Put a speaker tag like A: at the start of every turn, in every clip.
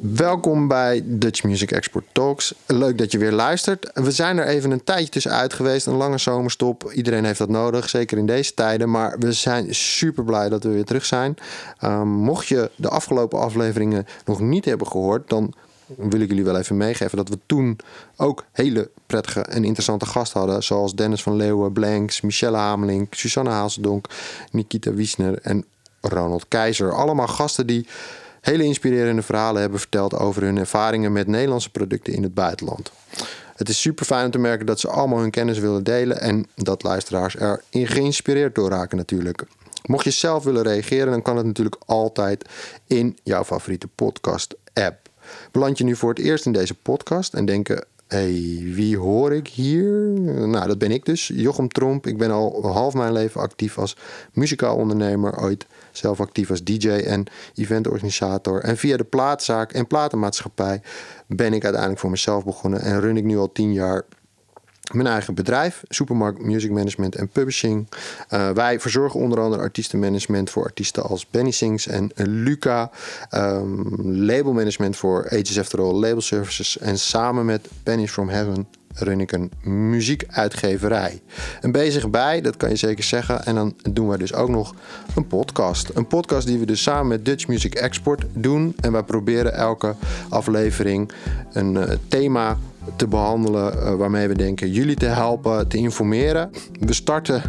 A: Welkom bij Dutch Music Export Talks. Leuk dat je weer luistert. We zijn er even een tijdje tussenuit geweest, een lange zomerstop. Iedereen heeft dat nodig, zeker in deze tijden. Maar we zijn super blij dat we weer terug zijn. Um, mocht je de afgelopen afleveringen nog niet hebben gehoord, dan wil ik jullie wel even meegeven dat we toen ook hele prettige en interessante gasten hadden. Zoals Dennis van Leeuwen, Blanks, Michelle Hameling, Susanne Hazeldonk, Nikita Wiesner en Ronald Keizer. Allemaal gasten die hele inspirerende verhalen hebben verteld over hun ervaringen met Nederlandse producten in het buitenland. Het is super fijn om te merken dat ze allemaal hun kennis willen delen en dat luisteraars erin geïnspireerd door raken natuurlijk. Mocht je zelf willen reageren, dan kan het natuurlijk altijd in jouw favoriete podcast-app. Beland je nu voor het eerst in deze podcast en denken: hey, wie hoor ik hier? Nou, dat ben ik dus, Jochem Tromp. Ik ben al half mijn leven actief als muzikaal ondernemer, ooit zelf actief als DJ en eventorganisator. En via de plaatzaak en platenmaatschappij ben ik uiteindelijk voor mezelf begonnen en run ik nu al tien jaar mijn eigen bedrijf, Supermarkt Music Management en Publishing. Uh, wij verzorgen onder andere artiestenmanagement voor artiesten als Benny Sings en Luca. Um, labelmanagement voor Ages After All Label Services. En samen met Pennies from Heaven run ik een muziekuitgeverij. En bezig bij, dat kan je zeker zeggen. En dan doen we dus ook nog een podcast. Een podcast die we dus samen met Dutch Music Export doen. En wij proberen elke aflevering een uh, thema te behandelen uh, waarmee we denken jullie te helpen, te informeren. We starten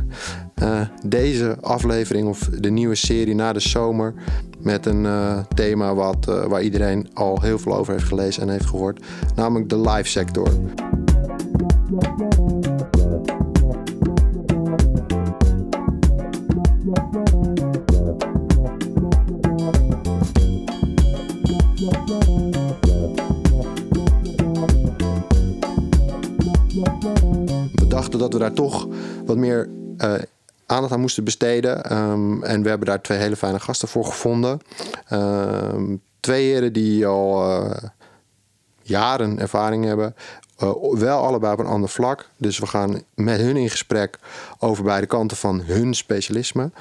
A: uh, deze aflevering of de nieuwe serie na de zomer met een thema wat, waar iedereen al heel veel over heeft gelezen en heeft gehoord, namelijk de live sector. We dachten dat we daar toch wat meer uh, aandacht aan moesten besteden. Um, en we hebben daar twee hele fijne gasten voor gevonden. Um, twee heren die al uh, jaren ervaring hebben. Uh, wel allebei op een ander vlak. Dus we gaan met hun in gesprek over beide kanten van hun specialisme.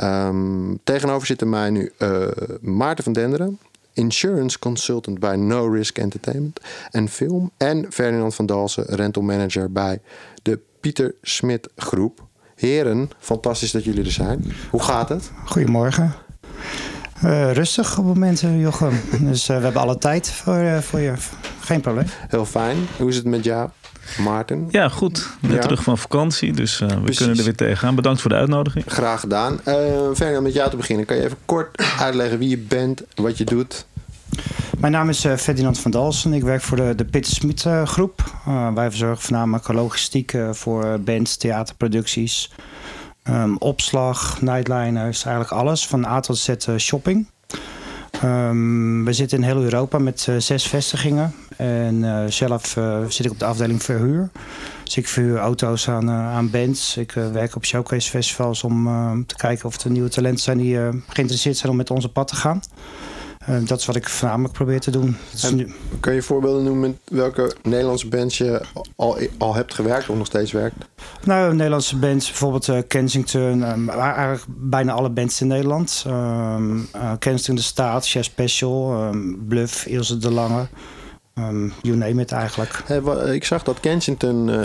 A: Um, tegenover zitten mij nu uh, Maarten van Denderen. Insurance consultant bij No Risk Entertainment en Film. En Ferdinand van Dalsen, rental manager bij de Pieter Smit Groep. Heren, fantastisch dat jullie er zijn. Hoe gaat het?
B: Goedemorgen. Uh, rustig op het moment, Jochem. Dus uh, we hebben alle tijd voor, uh, voor je. Geen probleem.
A: Heel fijn. Hoe is het met jou, Maarten?
C: Ja, goed. Net ja. terug van vakantie, dus we Precies. kunnen er weer tegenaan. Bedankt voor de uitnodiging.
A: Graag gedaan. Ferdinand, met jou te beginnen. Kan je even kort uitleggen wie je bent, wat je doet?
B: Mijn naam is Ferdinand van Dalsen. Ik werk voor de, de Pit Smit groep. wij verzorgen voornamelijk logistiek voor bands, theaterproducties... Um, opslag, nightliners, eigenlijk alles. Van A tot Z uh, shopping. Um, we zitten in heel Europa met uh, zes vestigingen. En uh, zelf zit ik op de afdeling verhuur. Dus ik verhuur auto's aan, aan bands. Ik werk op showcase festivals om te kijken of er nieuwe talenten zijn die geïnteresseerd zijn om met onze pad te gaan. Uh, dat is wat ik voornamelijk probeer te doen.
A: Nu... Kun je voorbeelden noemen met welke Nederlandse bands je al, al hebt gewerkt of nog steeds werkt?
B: Nou, Nederlandse bands, bijvoorbeeld uh, Kensington, um, eigenlijk bijna alle bands in Nederland. Uh, Kensington de Staat, Chef Special, um, Bluff, Ilse de Lange. Um, you name it eigenlijk.
A: Hey, ik zag dat Kensington uh,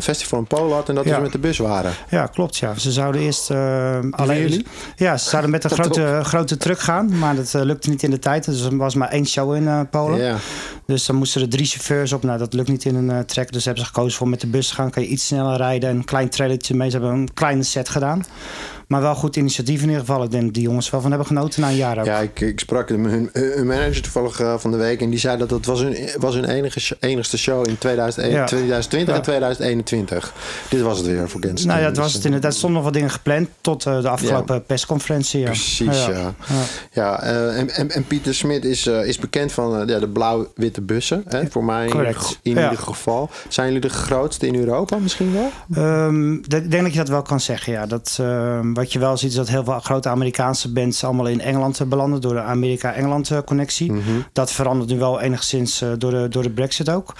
A: festival in Polen had en dat ja. ze met de bus waren.
B: Ja, klopt. Ja. Ze zouden eerst uh, alleen. Jullie? Ja, ze zouden met een grote, grote truck gaan, maar dat uh, lukte niet in de tijd. Dus er was maar één show in Polen. Dus dan moesten er drie chauffeurs op. Nou, dat lukt niet in een track. Dus hebben ze gekozen voor met de bus te gaan. Kan je iets sneller rijden. Een klein trailertje mee. Ze hebben een kleine set gedaan. Maar wel goed initiatief in ieder geval. Ik denk dat die jongens wel van hebben genoten na een jaar ook.
A: Ja, ik, ik sprak hun, hun manager toevallig uh, van de week. En die zei dat dat was hun, was hun enige, enigste show in 2001, ja. 2020 ja. en 2021. Dit was het weer voor Gens.
B: Nou ja, het was het inderdaad. Er stonden nog wat dingen gepland tot uh, de afgelopen persconferentie. Ja.
A: Precies, ja. ja. Uh, en, en, en, Pieter Smit is, is bekend van de blauw-witte bussen. Hè, voor mij
B: Correct.
A: in, ieder geval. Zijn jullie de grootste in Europa misschien wel?
B: Um, ik denk dat je dat wel kan zeggen, ja. Dat... Um, wat je wel ziet is dat heel veel grote Amerikaanse bands allemaal in Engeland belanden door de Amerika-Engeland connectie.
A: Mhm.
B: Dat verandert nu wel enigszins door, de, door de Brexit ook.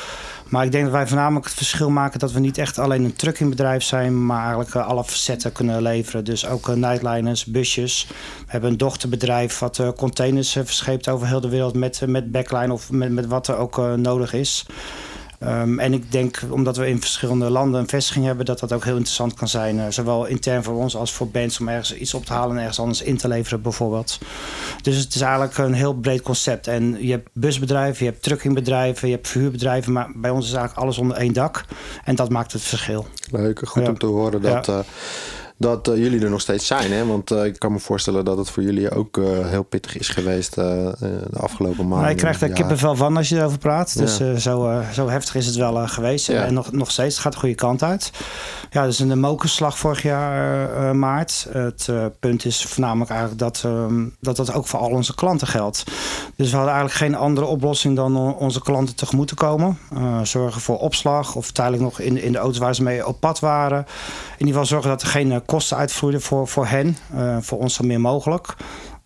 B: Maar ik denk dat wij voornamelijk het verschil maken dat we niet echt alleen een truckingbedrijf zijn, maar eigenlijk alle facetten kunnen leveren. Dus ook nightliners, busjes. We hebben een dochterbedrijf wat containers verscheept over heel de wereld met, met backline of met, met wat er ook nodig is. Um, en ik denk, omdat we in verschillende landen een vestiging hebben, dat dat ook heel interessant kan zijn. Uh, zowel intern voor ons als voor bands om ergens iets op te halen en ergens anders in te leveren, bijvoorbeeld. Dus het is eigenlijk een heel breed concept. En je hebt busbedrijven, je hebt truckingbedrijven, je hebt verhuurbedrijven, maar bij ons is eigenlijk alles onder één dak. En dat maakt het verschil.
A: Leuk, goed ja. om te horen dat. Ja. Uh, dat uh, jullie er nog steeds zijn. Hè? Want uh, ik kan me voorstellen dat het voor jullie ook uh, heel pittig is geweest de afgelopen maanden.
B: Je krijgt er kippenvel van als je erover praat. Dus ja. zo, zo heftig is het wel geweest. Ja. En nog, nog steeds, het gaat de goede kant uit. Ja, dus een mokerslag vorig jaar maart. Het punt is voornamelijk eigenlijk dat, dat dat ook voor al onze klanten geldt. Dus we hadden eigenlijk geen andere oplossing dan onze klanten tegemoet te komen. zorgen voor opslag of tijdelijk nog in, in de auto's waar ze mee op pad waren. In ieder geval zorgen dat er geen kosten uitvloeiden voor, voor hen. Uh, voor ons zo meer mogelijk.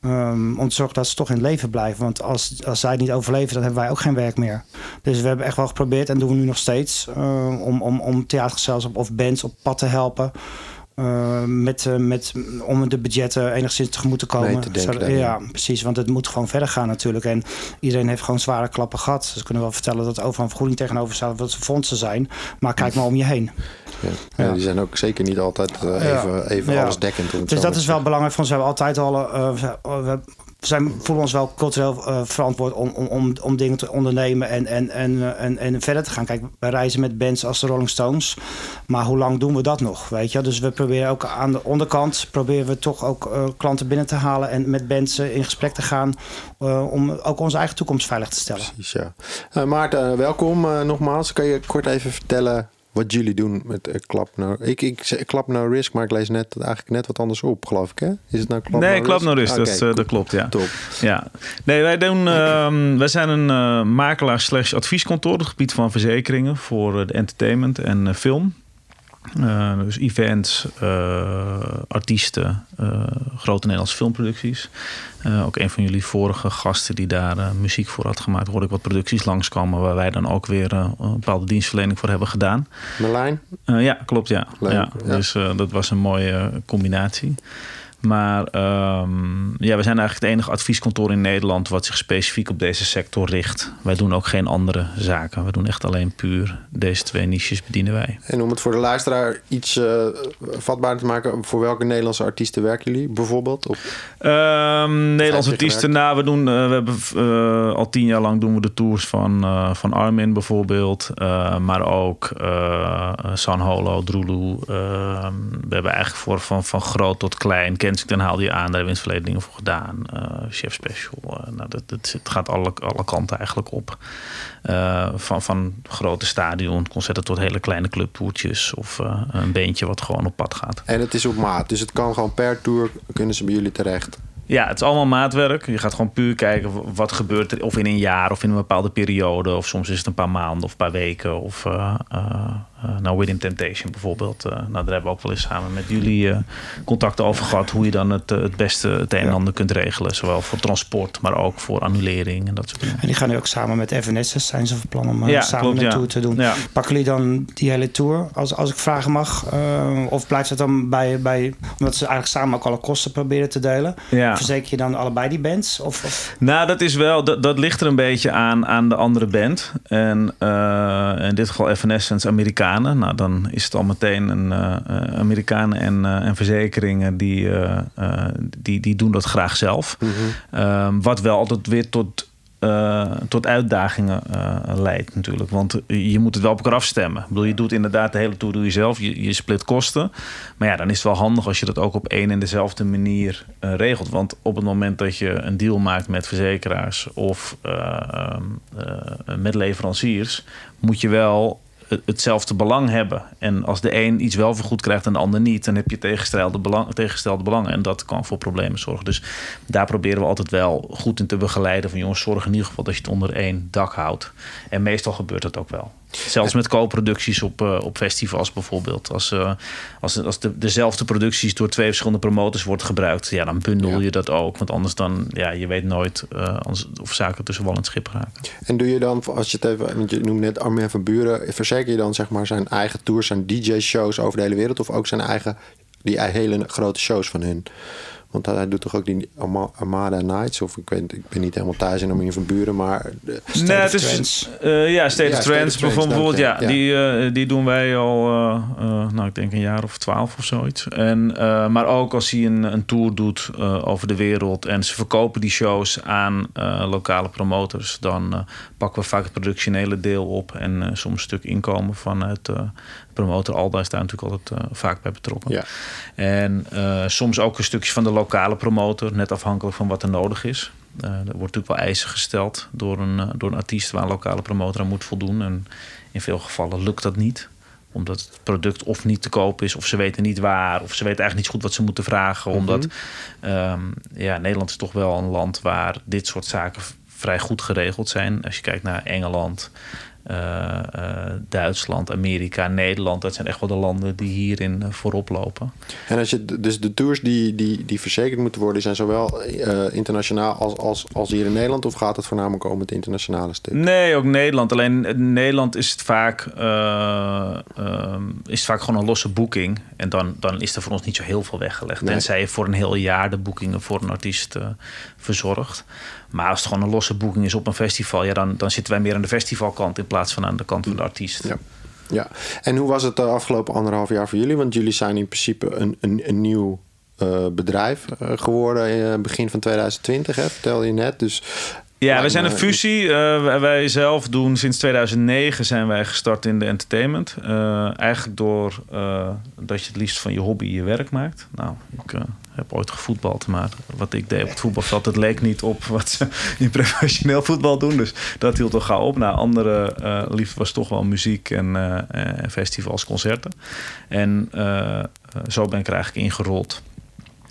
B: Um, om te zorgen dat ze toch in leven blijven. Want als, als zij het niet overleven, dan hebben wij ook geen werk meer. Dus we hebben echt wel geprobeerd, en doen we nu nog steeds, uh, om, om, om theatergezelschap of bands op pad te helpen. Uh, met, uh, met, om de budgetten enigszins tegemoet te komen.
A: Te denken,
B: ja, ja, precies. Want het moet gewoon verder gaan natuurlijk. En iedereen heeft gewoon zware klappen gehad. Ze kunnen wel vertellen dat overal een vergoeding tegenover staat... wat ze fondsen zijn. Maar kijk maar om je heen.
A: Ja. Die zijn ook zeker niet altijd uh, even, even alles dekkend.
B: Dus dat is wel belangrijk. Ons hebben we altijd al... we zijn, voelen ons wel cultureel uh, verantwoord om, om, om, om dingen te ondernemen en, en, en, en, en verder te gaan. Kijk, wij reizen met bands als de Rolling Stones. Maar hoe lang doen we dat nog? Weet je? Dus we proberen ook aan de onderkant proberen we toch ook uh, klanten binnen te halen en met bands in gesprek te gaan uh, om ook onze eigen toekomst veilig te stellen.
A: Precies, ja. Maarten, welkom nogmaals. Kan je kort even vertellen wat jullie doen met uh, Klap No ik, ik, ik Klap No Risk, maar ik lees net eigenlijk net wat anders op, geloof ik. Hè? Is het nou Klap
C: nee, Klap No Risk,
A: okay,
C: dat, uh, dat, klopt, ja.
A: Top.
C: Ja. Nee, wij, doen, uh, wij zijn een uh, makelaar slash advieskantoor op het gebied van verzekeringen voor de entertainment en film. Uh, dus events, uh, artiesten, uh, grote Nederlandse filmproducties. ook een van jullie vorige gasten die daar muziek voor had gemaakt, hoorde ik wat producties langskomen waar wij dan ook weer een bepaalde dienstverlening voor hebben gedaan.
A: Merlijn?
C: ja, klopt, ja.
A: Leuk,
C: ja.
A: ja.
C: Dus dat was een mooie combinatie. Maar um, ja, we zijn eigenlijk het enige advieskantoor in Nederland wat zich specifiek op deze sector richt. Wij doen ook geen andere zaken. We doen echt alleen puur deze twee niches bedienen wij.
A: En om het voor de luisteraar iets uh, vatbaar te maken, voor welke Nederlandse artiesten werken jullie bijvoorbeeld? Op
C: um, Nederlandse artiesten, nou, we doen, uh, we hebben uh, al tien jaar lang doen we de tours van, van Armin bijvoorbeeld, maar ook San Holo, Drulu. Ehm, we hebben eigenlijk voor van, van groot tot klein. Kensington haalde je aan, daar hebben we in het verleden dingen voor gedaan. Uh, Chef Special, uh, nou, dat, dat, het gaat alle, alle kanten eigenlijk op. Uh, van, van grote stadion, concerten tot hele kleine clubtoertjes of een beentje wat gewoon op pad gaat.
A: En het is op maat, dus het kan gewoon per tour, kunnen ze bij jullie terecht?
C: Ja, het is allemaal maatwerk. Je gaat gewoon puur kijken wat gebeurt er. Of in een jaar of in een bepaalde periode. Of soms is het een paar maanden of een paar weken. Of uh, uh, nou, Within Temptation bijvoorbeeld. Uh, nou, daar hebben we ook wel eens samen met jullie contacten over gehad. Hoe je dan het, het beste het een en ander kunt regelen. Zowel voor transport, maar ook voor annulering en dat soort dingen.
B: En die gaan nu ook samen met Evanescence. Zijn ze van plan om
C: ja,
B: samen
C: klopt,
B: een
C: ja.
B: tour te doen. Pakken jullie dan die hele tour, als, als ik vragen mag? of blijft het dan bij, bij... Omdat ze eigenlijk samen ook alle kosten proberen te delen. Verzeker je dan allebei die bands? Of, of?
C: Nou, dat is wel, dat, dat ligt er een beetje aan, aan de andere band. En uh, in dit geval Evanescence Amerikanen. Nou, dan is het al meteen een uh, Amerikanen en, uh, en verzekeringen die, die, die doen dat graag zelf. -hmm. wat wel altijd weer tot uh, tot uitdagingen uh, leidt natuurlijk. Want je moet het wel op elkaar afstemmen. Ik bedoel, je doet inderdaad de hele tour doe je zelf. Je, je split kosten. Maar ja, dan is het wel handig als je dat ook op één en dezelfde manier uh, regelt. Want op het moment dat je een deal maakt met verzekeraars of met leveranciers, moet je wel hetzelfde belang hebben. En als de een iets wel vergoed krijgt en de ander niet, dan heb je tegenstelde, belang, belangen. En dat kan voor problemen zorgen. Dus daar proberen we altijd wel goed in te begeleiden. Van jongens, zorg in ieder geval dat je het onder één dak houdt. En meestal gebeurt dat ook wel. Zelfs met co-producties op, uh, op festivals bijvoorbeeld. Als, uh, als, als de, dezelfde producties door twee verschillende promotors wordt gebruikt, ja, dan bundel je dat ook. Want anders dan, ja, je weet nooit uh, of zaken tussen wal en schip raken.
A: En doe je dan, als je het even, want je noemt net Armin van Buren, verzeker je dan zeg maar zijn eigen tours, zijn DJ-shows over de hele wereld of ook zijn eigen, die hele grote shows van hun? Want hij doet toch ook die Armada Nights? Of ik, weet, ik ben niet helemaal thuis in Armin van Buren, maar...
C: De State nee, het is, uh, ja, State of Trends bijvoorbeeld. Ja, Die, uh, die doen wij al, uh, nou ik denk een jaar of twaalf of zoiets. En, maar ook als hij een, een tour doet over de wereld... en ze verkopen die shows aan lokale promotors... dan pakken we vaak het productionele deel op... en soms een stuk inkomen vanuit promotor Alda is daar natuurlijk altijd vaak bij betrokken. Ja. En soms ook een stukje van de lokale promotor, net afhankelijk van wat er nodig is. Uh, er wordt natuurlijk wel eisen gesteld door een, door een artiest waar een lokale promotor aan moet voldoen. En in veel gevallen lukt dat niet omdat het product of niet te koop is, of ze weten niet waar, of ze weten eigenlijk niet goed wat ze moeten vragen. Mhm. Omdat um, ja, Nederland is toch wel een land waar dit soort zaken vrij goed geregeld zijn. Als je kijkt naar Engeland, uh, Duitsland, Amerika, Nederland. Dat zijn echt wel de landen die hierin uh, voorop lopen.
A: En als je, dus de tours die, die, die verzekerd moeten worden, zijn zowel internationaal als, als, als hier in Nederland? Of gaat het voornamelijk om het internationale stuk?
C: Nee, ook Nederland. Alleen in Nederland is het vaak, is het vaak gewoon een losse boeking. En dan, dan is er voor ons niet zo heel veel weggelegd. Nee. Tenzij je voor een heel jaar de boekingen voor een artiest verzorgt. Maar als het gewoon een losse boeking is op een festival, ja, dan, dan zitten wij meer aan de festivalkant in plaats van aan de kant van de artiest.
A: Ja. Ja, en hoe was het de afgelopen anderhalf jaar voor jullie? Want jullie zijn in principe een, een, een nieuw uh, bedrijf uh, geworden in begin van 2020, hè? vertelde je net. Dus
C: ja, we zijn een fusie. Uh, wij zelf doen sinds 2009 zijn wij gestart in de entertainment. Uh, eigenlijk door uh, dat je het liefst van je hobby je werk maakt. Nou, ik heb ooit gevoetbald, maar wat ik deed op het voetbalveld, dat leek niet op wat ze in professioneel voetbal doen. Dus dat hield toch gauw op. Nou, andere liefde was toch wel muziek en uh, festivals, concerten. En zo ben ik er eigenlijk ingerold.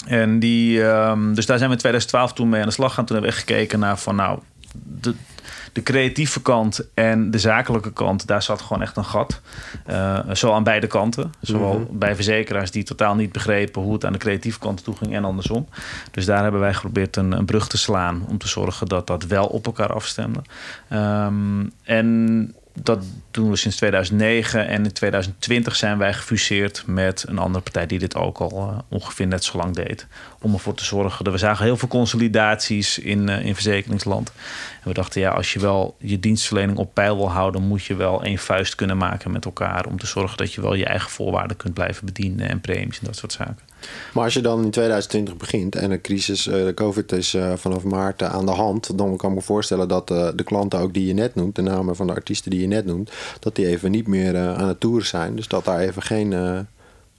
C: En die, um, dus daar zijn we in 2012 toen mee aan de slag gaan. Toen hebben we gekeken naar van nou, de, de creatieve kant en de zakelijke kant, daar zat gewoon echt een gat. Uh, zo aan beide kanten. Zowel mhm. bij verzekeraars die totaal niet begrepen hoe het aan de creatieve kant toe ging en andersom. Dus daar hebben wij geprobeerd een, een brug te slaan om te zorgen dat dat wel op elkaar afstemde. Um, en dat doen we sinds 2009. En in 2020 zijn wij gefuseerd met een andere partij die dit ook al uh, ongeveer net zo lang deed. Om ervoor te zorgen dat we zagen heel veel consolidaties in, uh, in verzekeringsland. We dachten, ja, als je wel je dienstverlening op peil wil houden, moet je wel één vuist kunnen maken met elkaar. Om te zorgen dat je wel je eigen voorwaarden kunt blijven bedienen en premies en dat soort zaken.
A: Maar als je dan in 2020 begint en de crisis, eh, de COVID is eh, vanaf maart aan de hand, dan kan ik me voorstellen dat eh, de klanten ook die je net noemt, de namen van de artiesten die je net noemt, dat die even niet meer aan het toeren zijn. Dus dat daar even geen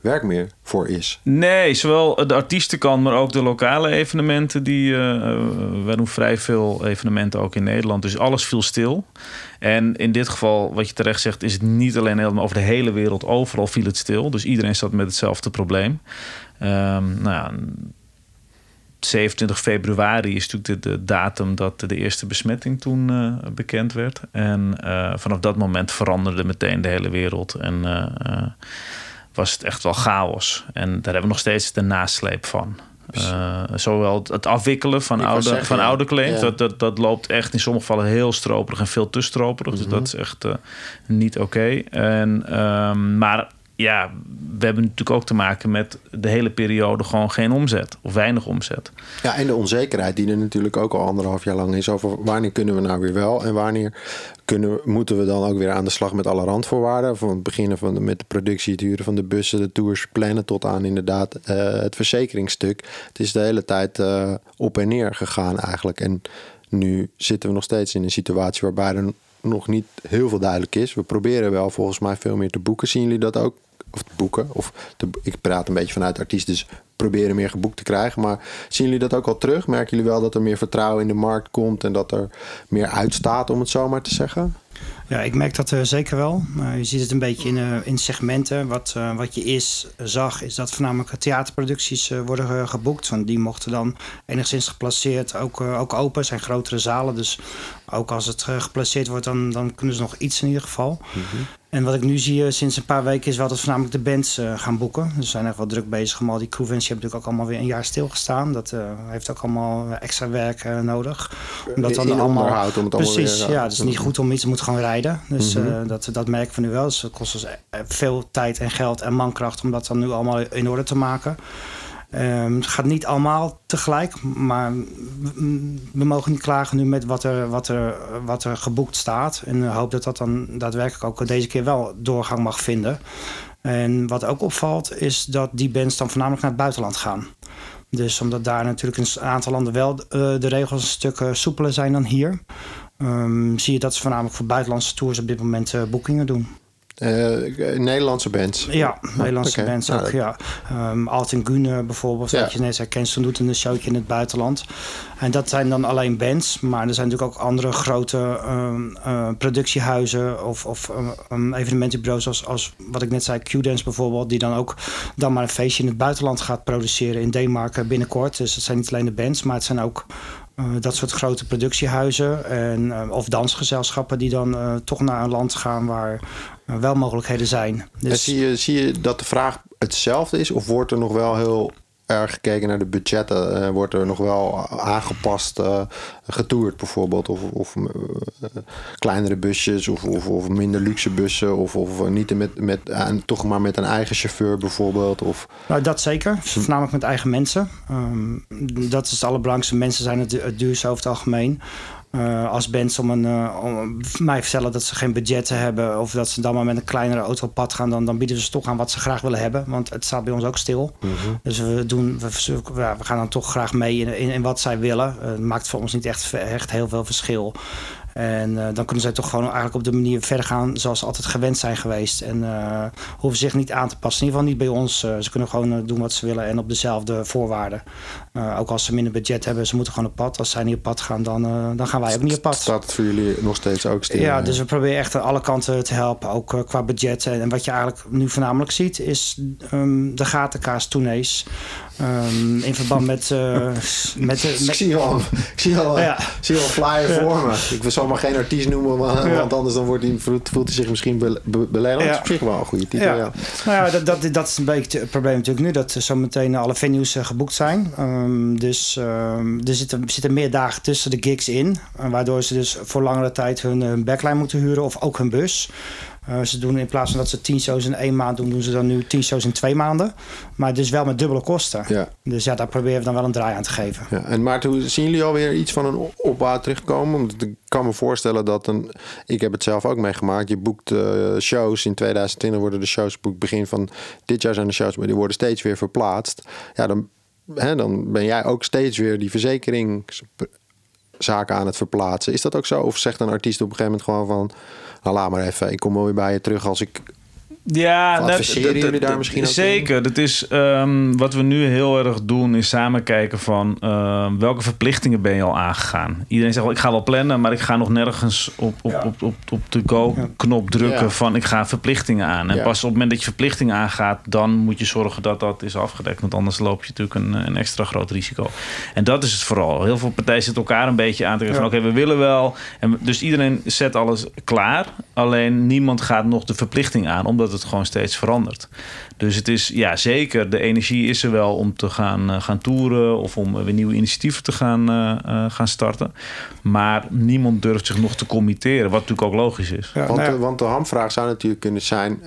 A: werk meer voor is.
C: Nee, zowel de artiestenkant, maar ook de lokale evenementen. Die, uh, doen vrij veel evenementen ook in Nederland. Dus alles viel stil. En in dit geval, wat je terecht zegt, is het niet alleen helemaal over de hele wereld. Overal viel het stil. Dus iedereen zat met hetzelfde probleem. Um, nou ja, 27 februari is natuurlijk de, datum dat de eerste besmetting toen uh, bekend werd. En vanaf dat moment veranderde meteen de hele wereld. En was het echt wel chaos. En daar hebben we nog steeds de nasleep van. Uh, zowel het afwikkelen van, oude, van oude claims, dat, dat, dat loopt echt in sommige gevallen heel stroperig en veel te stroperig. Dus mhm. dat is echt uh, niet oké. En um, maar ja, we hebben natuurlijk ook te maken met de hele periode gewoon geen omzet of weinig omzet.
A: Ja, en de onzekerheid die er natuurlijk ook al anderhalf jaar lang is over wanneer kunnen we nou weer wel en wanneer kunnen, moeten we dan ook weer aan de slag met alle randvoorwaarden. Van het beginnen van de, met de productie, het huren van de bussen, de tours plannen tot aan inderdaad uh, het verzekeringsstuk. Het is de hele tijd uh, op en neer gegaan eigenlijk. En nu zitten we nog steeds in een situatie waarbij er nog niet heel veel duidelijk is. We proberen wel volgens mij veel meer te boeken. Zien jullie dat ook of te boeken. Of te, ik praat een beetje vanuit artiest, dus proberen meer geboekt te krijgen. Maar zien jullie dat ook al terug? Merken jullie wel dat er meer vertrouwen in de markt komt en dat er meer uitstaat, om het zo maar te zeggen?
B: Ja, ik merk dat uh, zeker wel. Uh, je ziet het een beetje in, uh, in segmenten. Wat, wat je eerst zag, is dat voornamelijk theaterproducties worden geboekt. Want die mochten dan enigszins geplaceerd ook, ook open. zijn grotere zalen. Dus ook als het geplaceerd wordt, dan, dan kunnen ze nog iets in ieder geval. Mm -hmm. En wat ik nu zie uh, sinds een paar weken is wel dat voornamelijk de bands uh, gaan boeken. Ze zijn echt wel druk bezig. Maar die crewfans hebben natuurlijk ook allemaal weer een jaar stilgestaan. Dat uh, heeft ook allemaal extra werk nodig.
A: Omdat dan allemaal... om het
B: Precies,
A: weer,
B: ja. Het is niet goed om iets, moet gewoon rijden. Dus mm -hmm. dat, dat merken we nu wel. Dus het kost ons veel tijd en geld en mankracht om dat dan nu allemaal in orde te maken. Um, het gaat niet allemaal tegelijk, maar we mogen niet klagen nu met wat er, wat er, wat er geboekt staat. En hoop dat dat dan daadwerkelijk ook deze keer wel doorgang mag vinden. En wat ook opvalt is dat die bands dan voornamelijk naar het buitenland gaan. Dus omdat daar natuurlijk een aantal landen wel uh, de regels een stuk uh, soepeler zijn dan hier... Um, zie je dat ze voornamelijk voor buitenlandse tours op dit moment uh, boekingen doen.
A: Uh, Nederlandse bands?
B: Ja, Nederlandse okay. bands ook, nou, ja. Um, Alten Gune bijvoorbeeld, ja. wat je net zei, Kenston doet een showtje in het buitenland. En dat zijn dan alleen bands, maar er zijn natuurlijk ook andere grote um, uh, productiehuizen of, of um, evenementenbureaus als, als wat ik net zei, Q-Dance bijvoorbeeld, die dan ook dan maar een feestje in het buitenland gaat produceren in Denemarken binnenkort. Dus het zijn niet alleen de bands, maar het zijn ook dat soort grote productiehuizen en, uh, of dansgezelschappen die dan uh, toch naar een land gaan waar wel mogelijkheden zijn.
A: Dus... Zie, je, zie je dat de vraag hetzelfde is of wordt er nog wel heel erg gekeken naar de budgetten? wordt er nog wel aangepast getoerd bijvoorbeeld? Of, of kleinere busjes of, of, of, minder luxe bussen? Of, of niet met, met, toch maar met een eigen chauffeur bijvoorbeeld? Of...
B: Nou, dat zeker. Voornamelijk met eigen mensen. Um, dat is het allerbelangrijkste. Mensen zijn het, het duurste over het algemeen. Uh, als bands om, een, uh, om mij vertellen dat ze geen budgetten hebben... of dat ze dan maar met een kleinere auto op pad gaan... dan, dan bieden ze toch aan wat ze graag willen hebben. Want het staat bij ons ook stil. Mm -hmm. Dus we, doen, we, we, gaan dan toch graag mee in, in, in wat zij willen. Het uh, maakt voor ons niet echt, echt heel veel verschil. En uh, dan kunnen zij toch gewoon eigenlijk op de manier verder gaan zoals ze altijd gewend zijn geweest. En uh, hoeven zich niet aan te passen. In ieder geval niet bij ons. Uh, ze kunnen gewoon doen wat ze willen en op dezelfde voorwaarden. ook als ze minder budget hebben, ze moeten gewoon op pad. Als zij niet op pad gaan, dan, dan gaan wij ook niet op pad.
A: Staat het voor jullie nog steeds ook stil?
B: Ja, dus we proberen echt aan alle kanten te helpen. Ook qua budget. En wat je eigenlijk nu voornamelijk ziet, is um, de gatenkaas tournees. Um, in verband met... met, met
A: ik zie al, ik zie al, ja. zie al flyer ja. voor me. Ik zal maar geen artiest noemen, want ja. anders dan wordt hij, voelt hij zich misschien be, be, beledigd. Ja. Dat is op zich wel een goede titel, ja.
B: Nou ja, dat, dat, dat is een beetje het probleem natuurlijk nu, dat zometeen alle venues uh, geboekt zijn. Um, dus um, er zitten, zitten meer dagen tussen de gigs in, waardoor ze dus voor langere tijd hun, hun backline moeten huren of ook hun bus. Uh, ze doen in plaats van dat ze tien shows in één maand doen, doen ze dan nu tien shows in twee maanden. Maar dus wel met dubbele kosten.
A: Ja.
B: Dus ja, daar proberen we dan wel een draai aan te geven.
A: Ja. En Maarten, zien jullie alweer iets van een opbouw terugkomen? Want ik kan me voorstellen dat een. Ik heb het zelf ook meegemaakt. Je boekt uh, shows. In 2020 worden de shows geboekt. Begin van dit jaar zijn de shows, maar die worden steeds weer verplaatst. Ja, dan, hè, dan ben jij ook steeds weer die verzekering zaken aan het verplaatsen. Is dat ook zo? Of zegt een artiest op een gegeven moment gewoon van... nou laat maar even, ik kom weer bij je terug als ik
C: ja,
A: adviseren dat, jullie daar misschien ook
C: Zeker. In? Dat is, um, wat we nu heel erg doen, is samen kijken van um, welke verplichtingen ben je al aangegaan. Iedereen zegt wel, ik ga wel plannen, maar ik ga nog nergens op, op, ja. op, op, op de go-knop drukken ja. van ik ga verplichtingen aan. En ja. pas op het moment dat je verplichtingen aangaat, dan moet je zorgen dat dat is afgedekt. Want anders loop je natuurlijk een, een extra groot risico. En dat is het vooral. Heel veel partijen zitten elkaar een beetje aan te kijken van oké, okay, we willen wel. En dus iedereen zet alles klaar. Alleen niemand gaat nog de verplichting aan, omdat het het gewoon steeds verandert. Dus het is ja, zeker, de energie is er wel om te gaan, uh, gaan toeren of om weer nieuwe initiatieven te gaan, uh, uh, gaan starten. Maar niemand durft zich nog te committeren, wat natuurlijk ook logisch is.
A: Ja, want, nou want, de hamvraag zou natuurlijk kunnen zijn: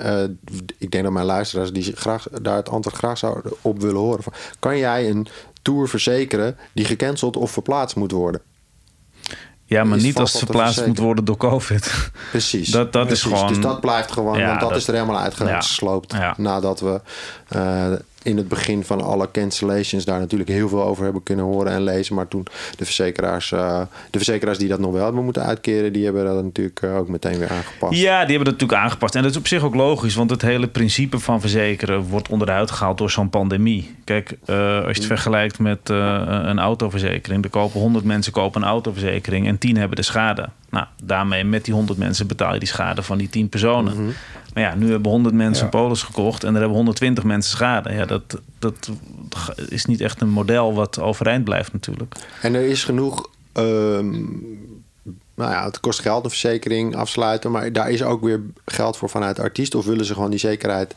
A: ik denk dat mijn luisteraars die graag, daar het antwoord graag zouden op willen horen. Van, kan jij een tour verzekeren die gecanceld of verplaatst moet worden?
C: Ja, maar niet als het verplaatst moet worden door COVID.
A: Precies.
C: Dat, dat
A: Precies.
C: is gewoon...
A: Dus dat blijft gewoon, ja, want dat, dat, is er helemaal uitgesloopt. Ja. Nadat we uh, in het begin van alle cancellations daar natuurlijk heel veel over hebben kunnen horen en lezen. Maar toen de verzekeraars, uh, de verzekeraars die dat nog wel hebben moeten uitkeren, die hebben dat natuurlijk uh, ook meteen weer aangepast.
C: Ja, die hebben dat natuurlijk aangepast. En dat is op zich ook logisch, want het hele principe van verzekeren wordt onderuit gehaald door zo'n pandemie. Kijk, uh, als je het vergelijkt met een autoverzekering, er kopen 100 mensen kopen een autoverzekering en 10 hebben de schade. Nou, daarmee met die 100 mensen betaal je die schade van die 10 personen. Mm -hmm. Maar ja, nu hebben 100 mensen ja. polis gekocht en er hebben 120 mensen schade. Ja, dat, dat is niet echt een model wat overeind blijft natuurlijk.
A: En er is genoeg. Um, nou ja, het kost geld, een verzekering afsluiten. Maar daar is ook weer geld voor vanuit artiest. Of willen ze gewoon die zekerheid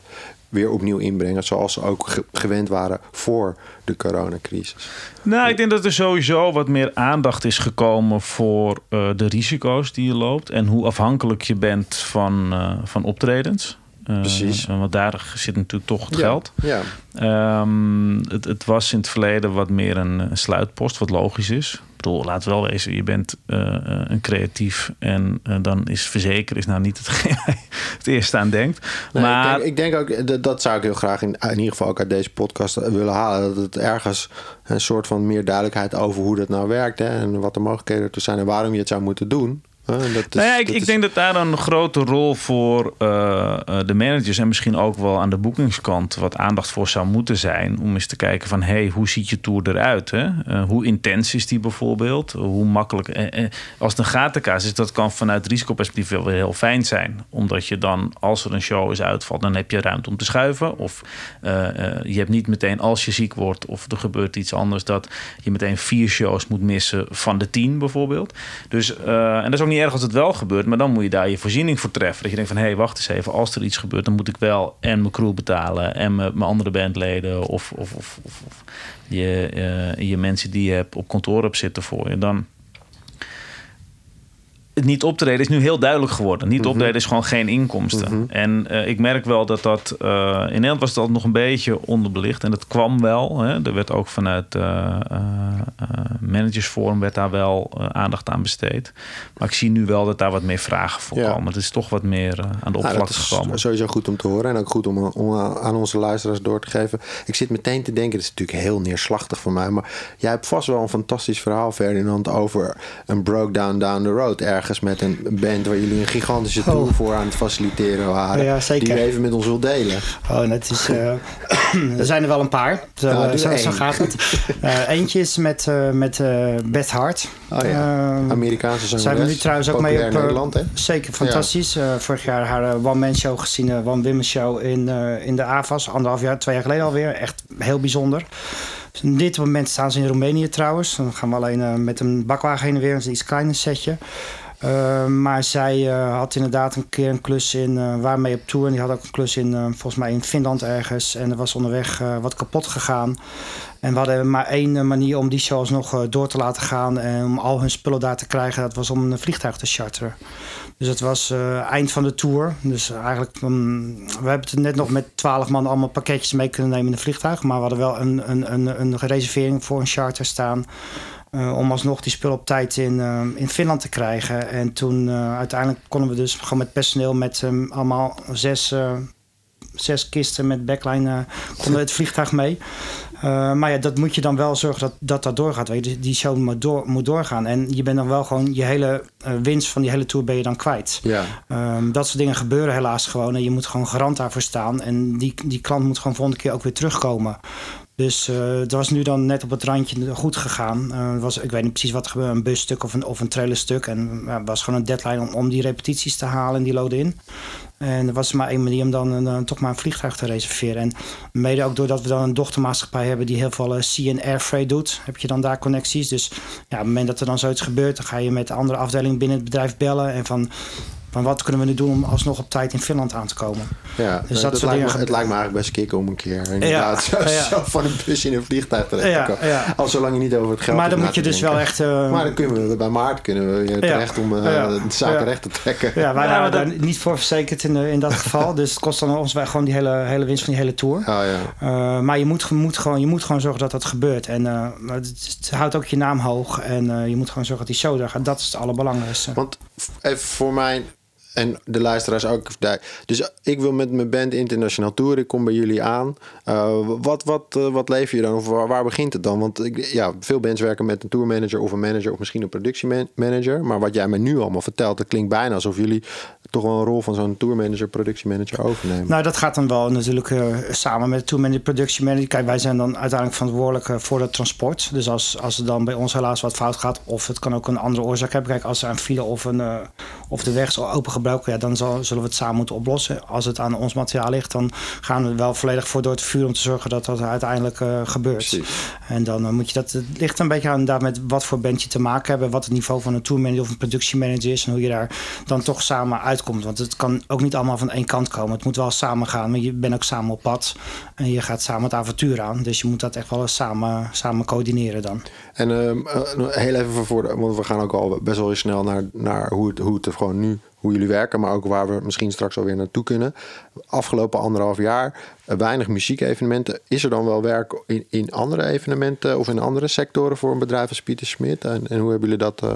A: weer opnieuw inbrengen. Zoals ze ook ge gewend waren voor de coronacrisis.
C: Nou, ik denk dat er sowieso wat meer aandacht is gekomen voor uh, de risico's die je loopt. En hoe afhankelijk je bent van, uh, van optredens. Uh,
A: Precies.
C: want daar zit natuurlijk toch het
A: ja,
C: geld.
A: Ja.
C: Um, het, het, was in het verleden wat meer een, een sluitpost, wat logisch is. Laat wel wezen, je bent uh, een creatief en uh, dan is verzekeren is nou niet hetgeen je het eerste aan denkt.
A: Nee,
C: maar
A: ik denk, ik denk ook, dat, dat zou ik heel graag in, in ieder geval ook uit deze podcast willen halen. Dat het ergens een soort van meer duidelijkheid over hoe dat nou werkt hè, en wat de mogelijkheden ertoe zijn en waarom je het zou moeten doen. Dat is,
C: nou ja, ik,
A: dat
C: ik
A: is...
C: denk dat daar een grote rol voor uh, de managers en misschien ook wel aan de boekingskant wat aandacht voor zou moeten zijn. Om eens te kijken van hey, hoe ziet je tour eruit? Hè? Uh, hoe intens is die bijvoorbeeld? Hoe makkelijk. als het een gatenkaas is, dat kan vanuit risicoperspectief wel weer heel fijn zijn. Omdat je dan, als er een show is uitvalt, dan heb je ruimte om te schuiven. Of je hebt niet meteen als je ziek wordt of er gebeurt iets anders, dat je meteen vier shows moet missen van de tien bijvoorbeeld. Dus en dat is ook niet erg als het wel gebeurt, maar dan moet je daar je voorziening voor treffen. Dat je denkt van, hé, hey, wacht eens even, als er iets gebeurt... dan moet ik wel en mijn crew betalen en mijn andere bandleden... of, of, of, je, uh, je mensen die je hebt op kantoor op zitten voor je. Dan het niet optreden is nu heel duidelijk geworden. Niet optreden is gewoon geen inkomsten.
A: Mhm.
C: En uh, ik merk wel dat dat... Uh, in Nederland was dat nog een beetje onderbelicht. En dat kwam wel. Hè. Er werd ook vanuit uh, managersforum... werd daar wel aandacht aan besteed. Maar ik zie nu wel dat daar wat meer vragen voor
A: Ja.
C: komen. Het is toch wat meer aan de
A: Nou,
C: oppervlakte
A: dat is
C: gekomen.
A: sowieso goed om te horen en ook goed om, om aan onze luisteraars door te geven. Ik zit meteen te denken, het is natuurlijk heel neerslachtig voor mij, maar jij hebt vast wel een fantastisch verhaal, Ferdinand, over een broke down down the road ergens met een band waar jullie een gigantische tour
B: Oh.
A: voor aan het faciliteren waren.
B: Ja, zeker.
A: Die je even met ons wilt delen.
B: Oh, dat is, eh, er zijn er wel een paar. Zo,
A: Nou, doe
B: zo, gaat het. Eh, eentje is met, eh, met eh, Beth Hart.
A: Oh ja,
B: Eh,
A: Amerikaanse zangeres.
B: zijn we nu trouwens ook mee op... eh,
A: Nederland, hè?
B: Zeker, fantastisch. Eh, vorig jaar haar eh, one-man show gezien. eh, One Women Show in, eh, in de AVAS. Anderhalf jaar, twee jaar geleden alweer. Echt heel bijzonder. Dus op dit moment staan ze in Roemenië trouwens. Dan gaan we alleen eh, met een bakwagen heen en weer. Dat is een iets kleiner setje. Uh, maar zij uh, had inderdaad een keer een klus in, uh, waar mee op tour. En die had ook een klus in, volgens mij in Finland ergens. En er was onderweg wat kapot gegaan. En we hadden maar één manier om die shows nog door te laten gaan. En om al hun spullen daar te krijgen. Dat was om een vliegtuig te charteren. Dus het was eind van de tour. Dus eigenlijk, um, we hebben het net nog met twaalf man allemaal pakketjes mee kunnen nemen in een vliegtuig. Maar we hadden wel een, een, een, een reservering voor een charter staan. Uh, om alsnog die spullen op tijd in, uh, in Finland te krijgen. En toen uh, uiteindelijk konden we dus gewoon met personeel met um, allemaal zes, zes kisten met backline konden het vliegtuig mee. maar ja, dat moet je dan wel zorgen dat dat, dat doorgaat. Weet je. Die show moet, door, moet doorgaan. En je bent dan wel gewoon je hele winst van die hele tour ben je dan kwijt.
A: Ja.
B: Um, dat soort dingen gebeuren helaas gewoon. En je moet gewoon garant daarvoor staan. En die, die klant moet gewoon volgende keer ook weer terugkomen. Dus uh, het was nu dan net op het randje goed gegaan. Uh, was, ik weet niet precies wat er gebeurde, een busstuk of een, of een trailerstuk. En het uh, was gewoon een deadline om, om die repetities te halen en die load in. En er was maar één manier om dan toch maar een vliegtuig te reserveren. En mede ook doordat we dan een dochtermaatschappij hebben die heel veel sea en air freight doet, heb je dan daar connecties. Dus ja, op het moment dat er dan zoiets gebeurt, dan ga je met de andere afdeling binnen het bedrijf bellen. En van van wat kunnen we nu doen om alsnog op tijd in Finland aan te komen.
A: Ja,
B: dus
A: dat, dat lijkt me, het lijkt me eigenlijk best kicken om een keer inderdaad
B: ja,
A: zo,
B: ja.
A: zo, van een bus in een vliegtuig terecht
B: ja,
A: te komen.
B: Ja.
A: Al zolang je niet over het geld
B: Maar dan moet je dus
A: denken.
B: wel echt... Uh,
A: maar dan kunnen we bij Maart kunnen we terecht om uh, de zaken recht te trekken.
B: Ja, wij waren daar
C: dat-
B: niet voor verzekerd in, in dat geval. dus het kost dan ons wel gewoon die hele, hele winst van die hele tour.
A: Oh, ja.
B: Uh, maar je moet, moet gewoon, je moet gewoon zorgen dat dat gebeurt. En uh, het, het, houdt ook je naam hoog. En uh, je moet gewoon zorgen dat die show daar gaat. Dat is het allerbelangrijkste.
A: Want even voor mijn En de luisteraars ook. Dus ik wil met mijn band internationaal tour. Ik kom bij jullie aan. Uh, wat, wat, uh, wat lever je dan? Of waar, waar, begint het dan? Want ik, ja, veel bands werken met een tourmanager of een manager of misschien een productiemanager. Maar wat jij me nu allemaal vertelt, dat klinkt bijna alsof jullie toch wel een rol van zo'n tourmanager, productiemanager overnemen.
B: Nou, dat gaat dan wel natuurlijk uh, samen met de tourmanager, productiemanager. Kijk, wij zijn dan uiteindelijk verantwoordelijk voor het transport. Dus als, als er dan bij ons helaas wat fout gaat, of het kan ook een andere oorzaak hebben. Kijk, als er een file of, een, uh, of de weg is opengebroken, ja, dan zal, zullen we het samen moeten oplossen. Als het aan ons materiaal ligt, dan gaan we wel volledig voor door het vuur om te zorgen dat dat uiteindelijk gebeurt. Precies. En dan moet je dat, het ligt een beetje aan daar met wat voor band je te maken hebt, wat het niveau van een tourmanager of een productiemanager is en hoe je daar dan toch samen uitkomt. Want het kan ook niet allemaal van één kant komen. Het moet wel samen gaan, maar je bent ook samen op pad en je gaat samen het avontuur aan. Dus je moet dat echt wel eens samen, samen coördineren dan.
A: En uh, heel even voor, want we gaan ook al best wel snel naar, naar hoe, het, hoe het gewoon nu hoe jullie werken, maar ook waar we misschien straks alweer naartoe kunnen. Afgelopen anderhalf jaar eh, weinig muziekevenementen. Is er dan wel werk in, in andere evenementen of in andere sectoren voor een bedrijf als Pieter Smit? En, en hoe hebben jullie dat uh,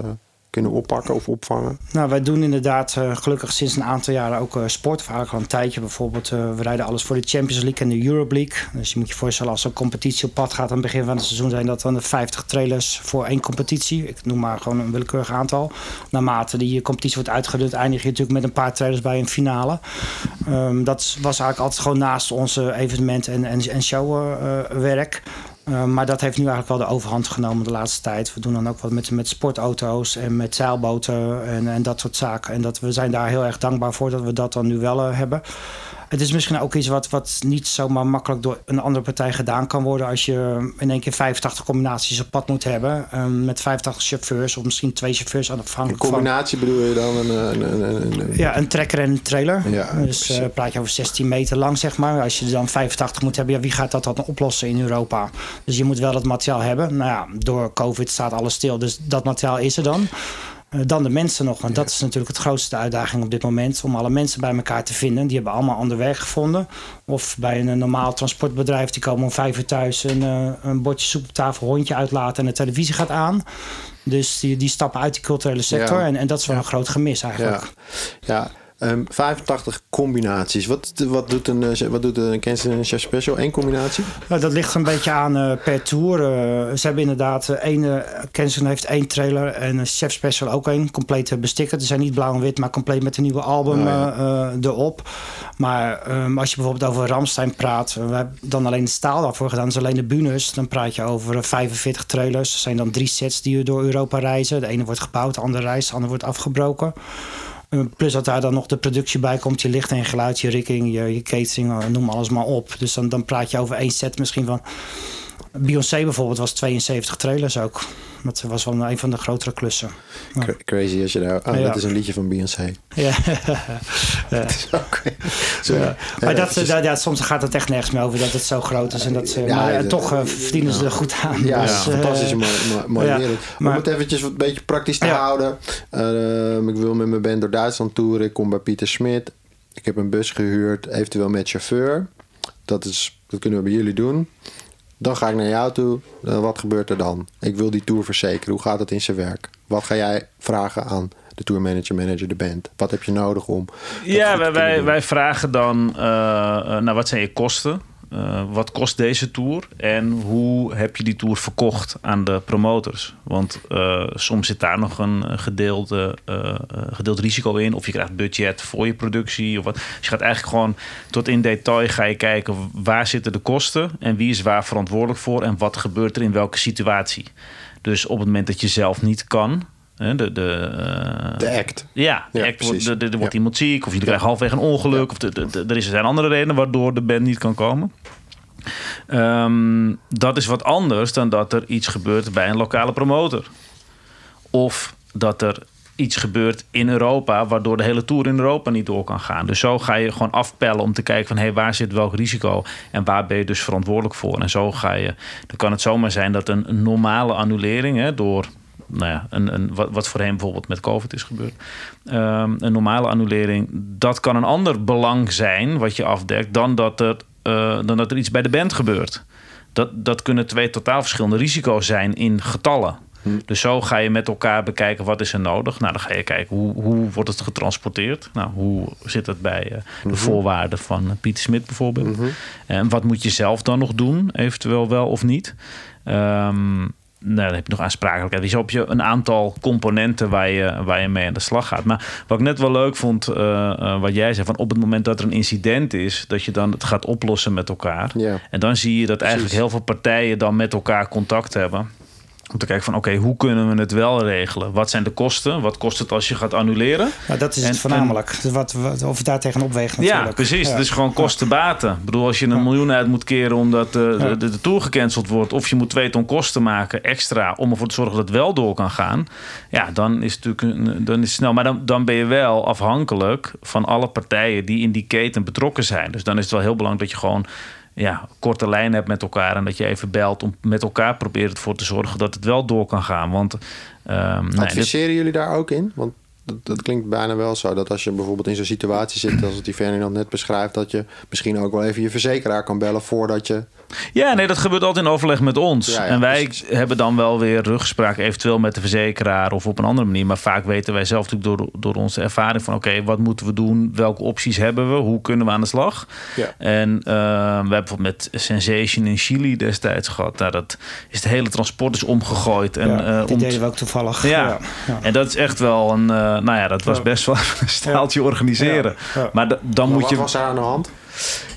A: kunnen oppakken of opvangen?
B: Nou, wij doen inderdaad uh, gelukkig sinds een aantal jaren ook uh, sport. Eigenlijk al een tijdje bijvoorbeeld. Uh, we rijden alles voor de Champions League en de Europe League. Dus je moet je voorstellen als een competitie op pad gaat aan het begin van het seizoen... zijn dat dan de 50 trailers voor één competitie. Ik noem maar gewoon een willekeurig aantal. Naarmate die competitie wordt uitgedund... eindig je natuurlijk met een paar trailers bij een finale. Um, dat was eigenlijk altijd gewoon naast onze evenement- en, en, en showwerk... Uh, maar dat heeft nu eigenlijk wel de overhand genomen de laatste tijd. We doen dan ook wat met, met sportauto's en met zeilboten en, en dat soort zaken. En dat, we zijn daar heel erg dankbaar voor dat we dat dan nu wel uh, hebben. Het is misschien ook iets wat, wat niet zomaar makkelijk door een andere partij gedaan kan worden. Als je in één keer 85 combinaties op pad moet hebben. Um, met 85 chauffeurs of misschien twee chauffeurs afhankelijk
A: Een combinatie
B: van,
A: bedoel je dan? Een, een, een, een,
B: ja, een trekker en een trailer. Ja, dus uh, praat je over 16 meter lang, zeg maar. Als je dan 85 moet hebben, ja, wie gaat dat dan oplossen in Europa? Dus je moet wel dat materiaal hebben. Nou ja, door COVID staat alles stil. Dus dat materiaal is er dan. Uh, dan de mensen nog. Want dat is natuurlijk het grootste uitdaging op dit moment. Om alle mensen bij elkaar te vinden. Die hebben allemaal ander werk gevonden. Of bij een normaal transportbedrijf. Die komen om vijf uur thuis. Een, uh, een bordje soep op tafel. Hondje uitlaten. En de televisie gaat aan. Dus die, die stappen uit die culturele sector. Ja. En, en dat is wel een groot gemis eigenlijk.
A: Ja. ja. Um, 85 combinaties. Wat, wat doet een, wat doet een Kansas Chef Special? Eén combinatie?
B: Nou, dat ligt een beetje aan uh, per tour. Uh, ze hebben inderdaad, uh, één, Kansas heeft één trailer en een Chef Special ook één. Compleet bestickerd. Ze zijn niet blauw en wit, maar compleet met een nieuwe album oh, ja. erop. Maar um, als je bijvoorbeeld over Ramstein praat, we hebben dan alleen de staal daarvoor gedaan. Dus alleen de bunus. Dan praat je over 45 trailers. Er zijn dan drie sets die door Europa reizen. De ene wordt gebouwd, de andere reist, de andere wordt afgebroken. Plus dat daar dan nog de productie bij komt. Je licht en geluid, je rikking, je, je catering, noem alles maar op. Dus dan, dan praat je over één set misschien van... Beyoncé bijvoorbeeld was 72 trailers ook. Dat was wel een van de grotere klussen.
A: Ja. Crazy als je daar... Oh, ja. dat is een liedje van Beyoncé.
B: Ja. ja. ja. Maar dat, dat, ja, soms gaat het echt nergens meer over dat het zo groot is. En dat ze, maar de, toch uh, verdienen ze er goed aan.
A: Ja, dus, uh, fantastische mooie, mooie wereld. Maar, Om het eventjes wat beetje praktisch te houden. Uh, ik wil met mijn band door Duitsland toeren. Ik kom bij Pieter Smit. Ik heb een bus gehuurd, eventueel met chauffeur. Dat, is, dat kunnen we bij jullie doen. Dan ga ik naar jou toe. Uh, wat gebeurt er dan? Ik wil die tour verzekeren. Hoe gaat het in zijn werk? Wat ga jij vragen aan de tourmanager, manager, de band? Wat heb je nodig om.
C: Ja, wij, wij, wij, vragen dan: uh, nou, wat zijn je kosten? Uh, wat kost deze tour en hoe heb je die tour verkocht aan de promotors? Want uh, soms zit daar nog een gedeelde, uh, gedeeld risico in. Of je krijgt budget voor je productie. Of wat. Dus je gaat eigenlijk gewoon tot in detail ga je kijken waar zitten de kosten en wie is waar verantwoordelijk voor en wat gebeurt er in welke situatie. Dus op het moment dat je zelf niet kan, de, de,
A: uh, de act.
C: Ja, de ja, act wordt, er wordt ja. iemand ziek of je krijgt halfweg een ongeluk. Of de, de, er zijn andere redenen waardoor de band niet kan komen. Um, dat is wat anders dan dat er iets gebeurt bij een lokale promotor. Of dat er iets gebeurt in Europa, waardoor de hele tour in Europa niet door kan gaan. Dus zo ga je gewoon afpellen om te kijken van hé, hey, waar zit welk risico en waar ben je dus verantwoordelijk voor. En zo ga je. Dan kan het zomaar zijn dat een, een normale annulering hè, door nou ja, een, een, wat, wat voorheen bijvoorbeeld met COVID is gebeurd. Um, een normale annulering, dat kan een ander belang zijn wat je afdekt dan dat er, uh, dan dat er iets bij de band gebeurt. Dat, dat kunnen twee totaal verschillende risico's zijn in getallen. Dus zo ga je met elkaar bekijken wat is er nodig. Nou, dan ga je kijken hoe, hoe wordt het getransporteerd. Nou, hoe zit het bij uh, de voorwaarden van uh, Pieter Smit bijvoorbeeld. En wat moet je zelf dan nog doen, eventueel wel of niet. Um, nou, dan heb je nog aansprakelijkheid. Dus heb je een aantal componenten waar je, waar je mee aan de slag gaat. Maar wat ik net wel leuk vond, uh, uh, wat jij zei, van op het moment dat er een incident is, dat je dan het gaat oplossen met elkaar.
A: Ja.
C: En dan zie je dat eigenlijk heel veel partijen dan met elkaar contact hebben. Om te kijken van oké, hoe kunnen we het wel regelen? Wat zijn de kosten? Wat kost het als je gaat annuleren?
B: Nou, dat is
C: En-
B: het voornamelijk. wat, wat, of het daar tegenop weegt natuurlijk.
C: Ja, precies.
B: Ja.
C: Het is gewoon kosten-baten. Ik bedoel, als je een miljoen uit moet keren omdat eh, de, de, de tour gecanceld wordt... of je moet twee ton kosten maken extra om ervoor te zorgen dat het wel door kan gaan... ja, dan is het natuurlijk dan is het snel. Maar dan, dan ben je wel afhankelijk van alle partijen die in die keten betrokken zijn. Dus dan is het wel heel belangrijk dat je gewoon... Ja, korte lijn hebt met elkaar en dat je even belt om met elkaar proberen ervoor te zorgen dat het wel door kan gaan. Want ehm, nee, dit-
A: Adviseren jullie daar ook in? Want dat, dat klinkt bijna wel zo dat als je bijvoorbeeld in zo'n situatie zit, als het die Ferdinand net beschrijft, dat je misschien ook wel even je verzekeraar kan bellen voordat je.
C: Ja, nee, dat gebeurt altijd in overleg met ons.
A: Ja, ja,
C: en wij
A: precies.
C: hebben dan wel weer rugspraak, eventueel met de verzekeraar of op een andere manier. Maar vaak weten wij zelf natuurlijk door, door onze ervaring van: oké, wat moeten we doen? Welke opties hebben we? Hoe kunnen we aan de slag?
A: Ja.
C: En eh, we hebben bijvoorbeeld met Sensation in Chili destijds gehad. Nou, dat is het hele transport is omgegooid. En,
B: Ja,
C: eh,
B: die
C: om-
B: deden we ook toevallig.
C: ja.
B: ja.
C: en dat is echt wel een. eh, nou ja, dat was
B: Ja.
C: best wel een staaltje organiseren.
B: Ja, ja.
C: Maar da- dan
A: Maar
C: moet
A: wat
C: je.
A: was daar aan de hand?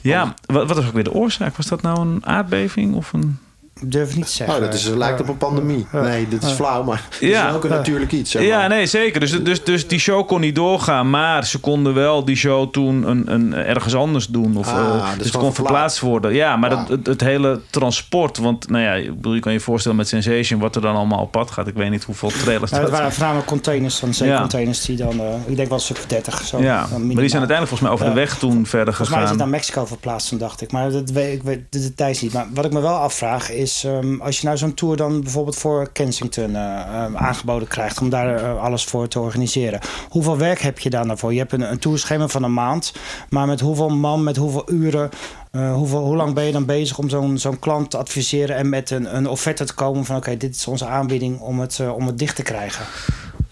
C: Ja, wat, wat was ook weer de oorzaak? Was dat nou een aardbeving of een.
B: Ik durf niet te zeggen.
A: Oh, dat is, lijkt op een pandemie.
B: Ja.
A: Nee, dit is flauw, maar het
C: Ja.
A: is ook een
B: Ja.
A: natuurlijk iets. Zeg maar.
C: Ja, nee, zeker. Dus, dus, dus die show kon niet doorgaan. Maar ze konden wel die show toen een, een, ergens anders doen. Of,
A: Ah,
C: eh,
A: dus
C: het
A: gewoon
C: kon verplaatst worden. Ja, maar dat, het, het hele transport. Want nou ja, ik bedoel, je kan je voorstellen met Sensation... wat er dan allemaal op pad gaat. Ik weet niet hoeveel trailers
B: het
C: dat
B: waren voornamelijk containers, van zeecontainers die dan, eh, ik denk wel een stuk of 30 zo.
C: Ja, maar die zijn uiteindelijk volgens mij over de
B: Ja.
C: weg toen verder
B: Volgens mij is het
C: gegaan.
B: naar Mexico verplaatst, dacht ik. Maar dat weet, ik weet de details niet. Maar wat ik me wel afvraag is... ehm, als je nou zo'n tour dan bijvoorbeeld voor Kensington eh, eh, aangeboden krijgt... om daar eh, alles voor te organiseren. Hoeveel werk heb je daar nou voor? Je hebt een, een tourschema van een maand. Maar met hoeveel man, met hoeveel uren... eh, hoeveel, hoe lang ben je dan bezig om zo'n zo'n klant te adviseren... en met een, een offerte te komen van... oké, dit is onze aanbieding om het, om het dicht te krijgen?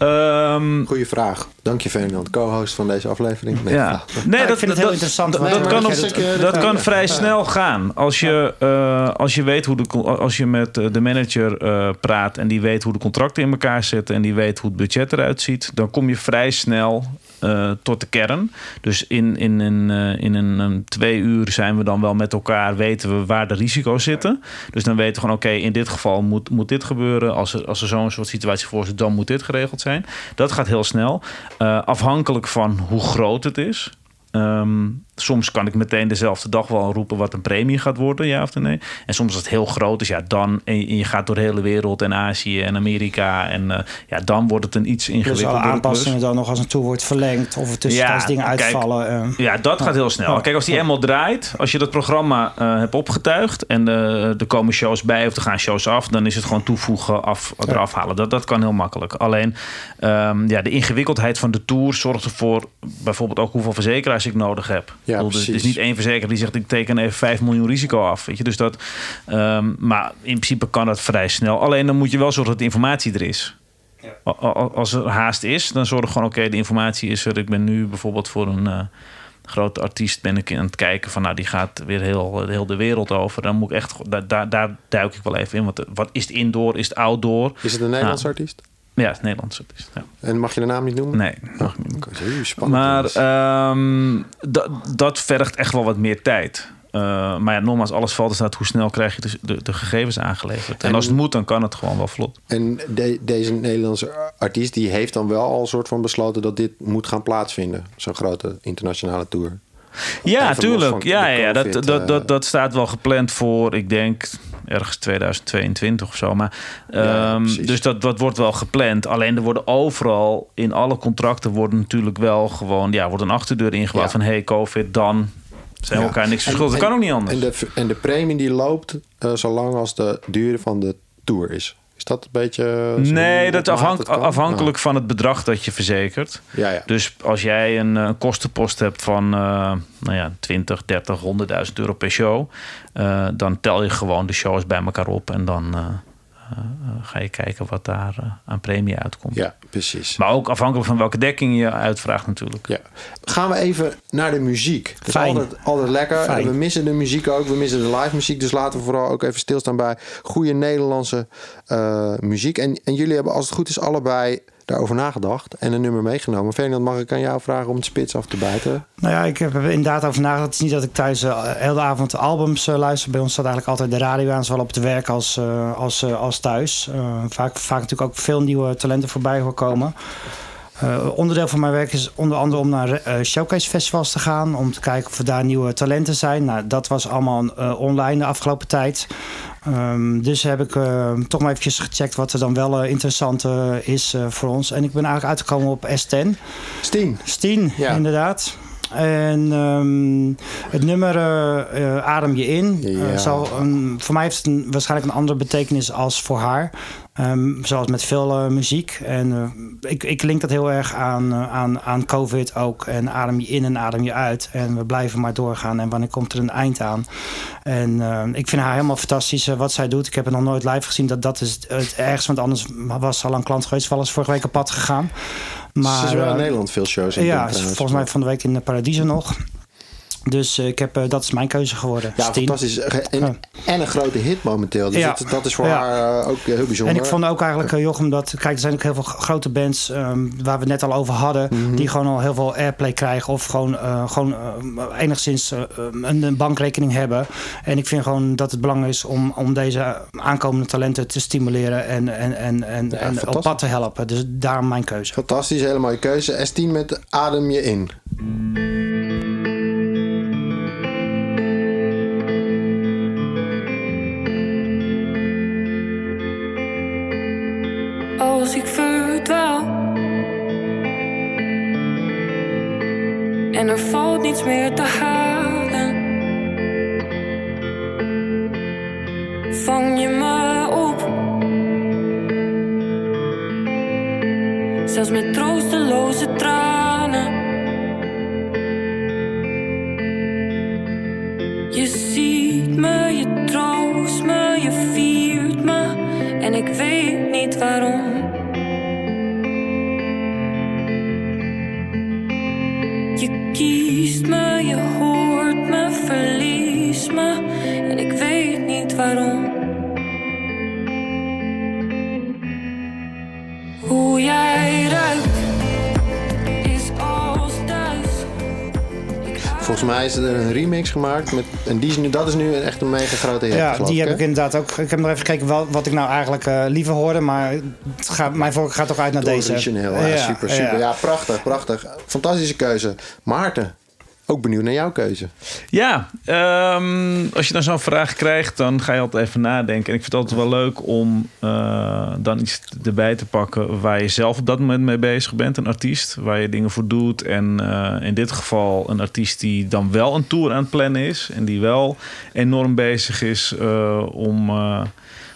C: Ehm,
A: Goeie vraag. Dank je, Ferdinand, co-host van deze aflevering. Nee,
C: ja.
A: vraag.
C: Nee,
B: ik
C: dat,
B: vind het heel interessant,
C: Dat, kan, op-
A: dat
C: kan
A: ja.
C: vrij snel gaan. Als je, eh, als je weet hoe de, als je met eh, de manager eh, praat en die weet hoe de contracten in elkaar zitten en die weet hoe het budget eruit ziet, dan kom je vrij snel eh, tot de kern. Dus in, in, in, eh, in een, een twee uur zijn we dan wel met elkaar, weten we waar de risico's zitten. Dus dan weten we gewoon, oké, in dit geval moet, moet dit gebeuren. Als er, als er zo'n soort situatie voor zit, dan moet dit geregeld zijn. Dat gaat heel snel. Eh, afhankelijk van hoe groot het is. Ehm, soms kan ik meteen dezelfde dag wel roepen wat een premie gaat worden, ja of nee. En soms als het heel groot is, ja, dan en je gaat door de hele wereld en Azië en Amerika en eh, ja, dan wordt het een iets
B: Dus alle
C: ingewikkelder
B: aanpassingen dan nog als een tour wordt verlengd... of er tussentijds
C: Ja,
B: dingen
C: kijk,
B: uitvallen. eh.
C: Ja, dat gaat heel snel. Kijk, als die eenmaal draait, als je dat programma eh, hebt opgetuigd en er komen shows bij of er gaan shows af, dan is het gewoon toevoegen, af, eraf halen. Dat, dat kan heel makkelijk. Alleen ehm, ja, de ingewikkeldheid van de tour zorgt ervoor bijvoorbeeld ook hoeveel verzekeraars ik nodig heb.
A: Ja,
C: bedoel, Het is niet één verzekeraar die zegt ik teken even 5 miljoen risico af. Weet je? Dus dat, ehm, maar in principe kan dat vrij snel. Alleen dan moet je wel zorgen dat de informatie er is. A- a- Als er haast is, dan zorg gewoon oké, de informatie is er. Ik ben nu bijvoorbeeld voor een eh, grote artiest ben ik aan het kijken van nou die gaat weer heel, heel de wereld over. Dan moet ik echt daar, daar, daar duik ik wel even in. Want eh, wat is het indoor, is het outdoor?
A: Is het een Nederlands
C: Ja.
A: artiest?
C: Ja, het is Nederlands artiest. Ja.
A: En mag je de naam niet noemen?
C: Nee.
A: Oh, oké. Oeh, spannend.
C: Maar ehm, dat, vergt echt wel wat meer tijd. Eh, maar ja, nogmaals, alles valt er staat hoe snel krijg je de, de, de gegevens aangeleverd. En,
A: En-
C: als het moet, dan kan het gewoon wel vlot.
A: En de- deze Nederlandse artiest die heeft dan wel al een soort van besloten dat dit moet gaan plaatsvinden. Zo'n grote internationale tour.
C: Ja,
A: Even
C: tuurlijk. Ja, ja dat,
A: eh.
C: dat, dat staat wel gepland voor, ik denk, ergens 2022 of zo. Maar,
A: ja,
C: ehm, dus dat, dat wordt wel gepland. Alleen er worden overal, in alle contracten, worden natuurlijk wel gewoon, ja, wordt een achterdeur ingebouwd
A: Ja.
C: van hey, COVID, dan zijn we
A: Ja.
C: elkaar niks verschuldigd. Dat kan ook niet anders.
A: En de, en de premie die loopt uh, zolang als de duur van de tour is. Is dat een beetje... uh, zo
C: Nee, dat afhank- afhankelijk van het bedrag dat je verzekert.
A: Ja, ja.
C: Dus als jij een eh, kostenpost hebt van eh, nou ja, 20, 30, 100.000 euro per show, eh, dan tel je gewoon de shows bij elkaar op en dan, eh, ga je kijken wat daar aan premie uitkomt.
A: Ja, precies.
C: Maar ook afhankelijk van welke dekking je uitvraagt natuurlijk.
A: Ja. Gaan we even naar de muziek. Dat is
B: Fijn.
A: altijd, altijd lekker.
B: Fijn.
A: We missen de muziek ook. We missen de live muziek. Dus laten we vooral ook even stilstaan bij goede Nederlandse eh, muziek. En, en jullie hebben als het goed is allebei daarover nagedacht en een nummer meegenomen. Ferdinand, mag ik aan jou vragen om het spits af te bijten?
B: Nou ja, ik heb er inderdaad over nagedacht. Het is niet dat ik thuis uh, heel de avond albums uh, luister. Bij ons staat eigenlijk altijd de radio aan, zowel op het werk als, uh, als, als thuis. vaak, vaak natuurlijk ook veel nieuwe talenten voorbij hoor komen. Onderdeel van mijn werk is onder andere om naar showcase festivals te gaan. Om te kijken of er daar nieuwe talenten zijn. Nou, dat was allemaal online de afgelopen tijd. Um, dus heb ik toch maar eventjes gecheckt wat er dan wel interessant is voor ons. En ik ben eigenlijk uitgekomen op S10.
A: Steen.
B: Steen, ja. inderdaad. En um, het nummer uh, uh, Adem je in.
A: Ja.
B: Uh, zal een, voor mij heeft het een, waarschijnlijk een andere betekenis als voor haar. Um, zoals met veel muziek. En ik, ik link dat heel erg aan, aan, aan COVID ook. En adem je in en adem je uit. En we blijven maar doorgaan. En wanneer komt er een eind aan? En ik vind haar helemaal fantastisch wat zij doet. Ik heb het nog nooit live gezien. Dat, dat is het ergste. Want anders was ze al een klant geweest. Wel eens vorige week op pad gegaan.
A: Maar, ze is wel in Nederland veel shows. In
B: ja, volgens mij van de week in Paradiso nog. Dus uh, ik heb, uh, dat is mijn keuze geworden.
A: Ja,
B: Steen.
A: fantastisch. En, en, een grote hit momenteel. Dus
B: ja.
A: dat, dat, is voor
B: ja.
A: haar uh, ook heel bijzonder.
B: En ik vond ook eigenlijk, Jochem, dat... Kijk, er zijn ook heel veel grote bands... Um, waar we het net al over hadden...
A: Mhm.
B: Mm -hmm. die gewoon al heel veel airplay krijgen... of gewoon, gewoon enigszins een, een, bankrekening hebben. En ik vind gewoon dat het belangrijk is... om, om deze aankomende talenten te stimuleren... en, en, en, en,
A: ja,
B: en op pad te helpen. Dus daarom mijn keuze.
A: Fantastisch, hele mooie keuze. S10 met Adem je in.
D: En er valt niets meer te halen. Vang je me op. Zelfs met troosteloze tranen. Je ziet me, je troost me, je viert me. En ik weet niet waarom.
A: Volgens mij is er een remix gemaakt met, en die is nu, dat is nu echt een mega grote hit.
B: Ja, die
A: ik,
B: heb ik inderdaad ook. Ik heb nog even gekeken wat, wat ik nou eigenlijk uh, liever hoorde, maar het gaat, mijn voorkeur gaat toch uit naar deze.
A: Origineel, ja, ja, super, super. Ja. ja, prachtig, prachtig. Fantastische keuze. Maarten, ook benieuwd naar jouw keuze.
C: Ja, um, als je dan zo'n vraag krijgt, dan ga je altijd even nadenken. En ik vind het altijd wel leuk om uh, dan iets erbij te pakken waar je zelf op dat moment mee bezig bent. Een artiest waar je dingen voor doet. En uh, in dit geval een artiest die dan wel een tour aan het plannen is. En die wel enorm bezig is uh, om,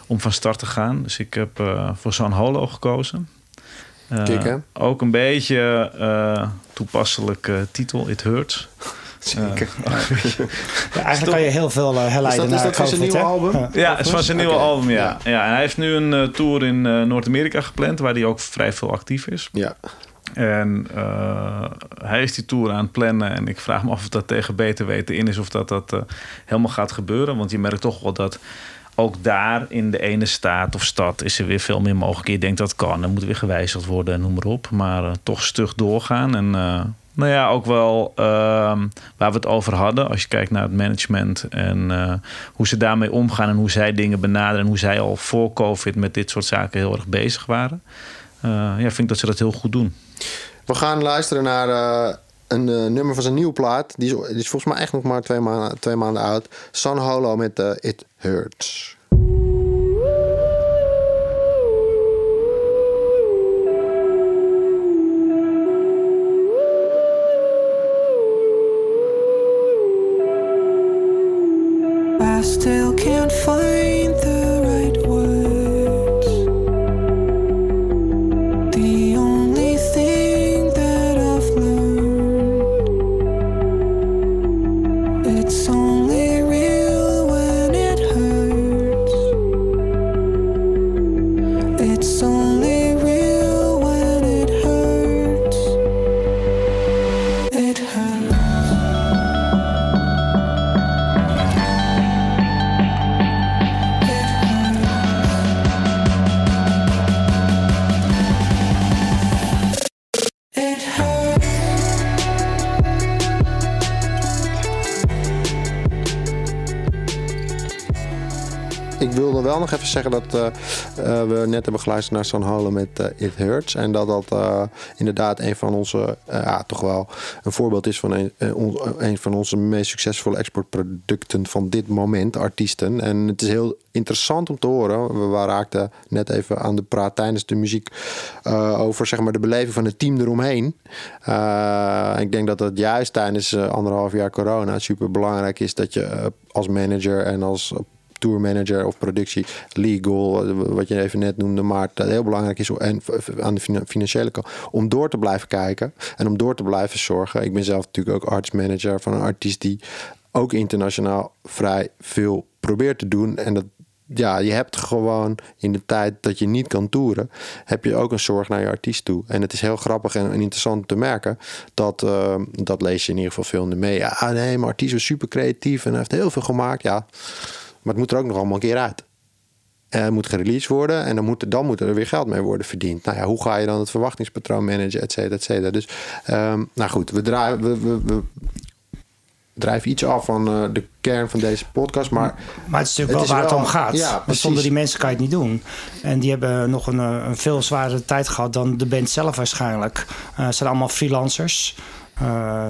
C: om van start te gaan. Dus ik heb voor San Holo gekozen.
A: Uh,
C: ook een beetje uh, toepasselijke titel, It Hurts.
A: Zeker.
B: Uh, ja, eigenlijk kan je heel veel uh, herleiden
A: is dat,
B: naar
A: is dat van zijn nieuwe album?
C: Ja, ja het is van zijn nieuwe
A: okay.
C: album, ja. ja. ja. En hij heeft nu een uh, tour in Noord-Amerika gepland... waar hij ook vrij veel actief is.
A: Ja.
C: En uh, hij is die tour aan het plannen. En ik vraag me af of dat tegen beter weten in is... of dat dat helemaal gaat gebeuren. Want je merkt toch wel dat ook daar in de ene staat of stad is er weer veel meer mogelijk. Je denkt dat kan, dan moet weer gewijzigd worden en noem maar op. Maar uh, toch stug doorgaan. En uh, nou ja, ook wel uh, waar we het over hadden. Als je kijkt naar het management en uh, hoe ze daarmee omgaan en hoe zij dingen benaderen. En hoe zij al voor COVID met dit soort zaken heel erg bezig waren. Ja, vind ik dat ze dat heel goed doen.
A: We gaan luisteren naar een nummer van zijn nieuwe plaat. Die is, is volgens mij echt nog maar twee maanden, maanden oud. Sun Holo met uh, It
D: I still can't find
A: wel nog even zeggen dat uh, we net hebben geluisterd naar San Holo met It Hurts. En dat dat inderdaad een van onze, ja, toch wel een voorbeeld is van een, een van onze meest succesvolle exportproducten van dit moment, artiesten. En het is heel interessant om te horen. We raakten net even aan de praat tijdens de muziek over zeg maar, de beleving van het team eromheen. ik denk dat dat juist tijdens anderhalf jaar corona super belangrijk is dat je als manager en als tourmanager of productie, legal, wat je even net noemde, maar dat heel belangrijk is en aan de financiële kant om door te blijven kijken en om door te blijven zorgen. Ik ben zelf natuurlijk ook arts manager van een artiest die ook internationaal vrij veel probeert te doen en dat ja, je hebt gewoon in de tijd dat je niet kan toeren, heb je ook een zorg naar je artiest toe. En het is heel grappig en, interessant te merken dat, uh, dat lees je in ieder geval veel in de media. Ah nee, mijn artiest is super creatief en heeft heel veel gemaakt. Ja, maar het moet er ook nog allemaal een keer uit. En het moet gereleased worden en dan moet, dan moet er weer geld mee worden verdiend. Nou ja, hoe ga je dan het verwachtingspatroon managen, et cetera, et cetera. Dus, um, nou goed, we, draaien, we, we, we drijven iets af van uh, de kern van deze podcast. Maar,
B: maar het is natuurlijk wel waar het om gaat. Ja, Want zonder die mensen kan je het niet doen. En die hebben nog een, eh, een veel zwaardere tijd gehad dan de band zelf waarschijnlijk. Uh, zijn allemaal freelancers. Uh,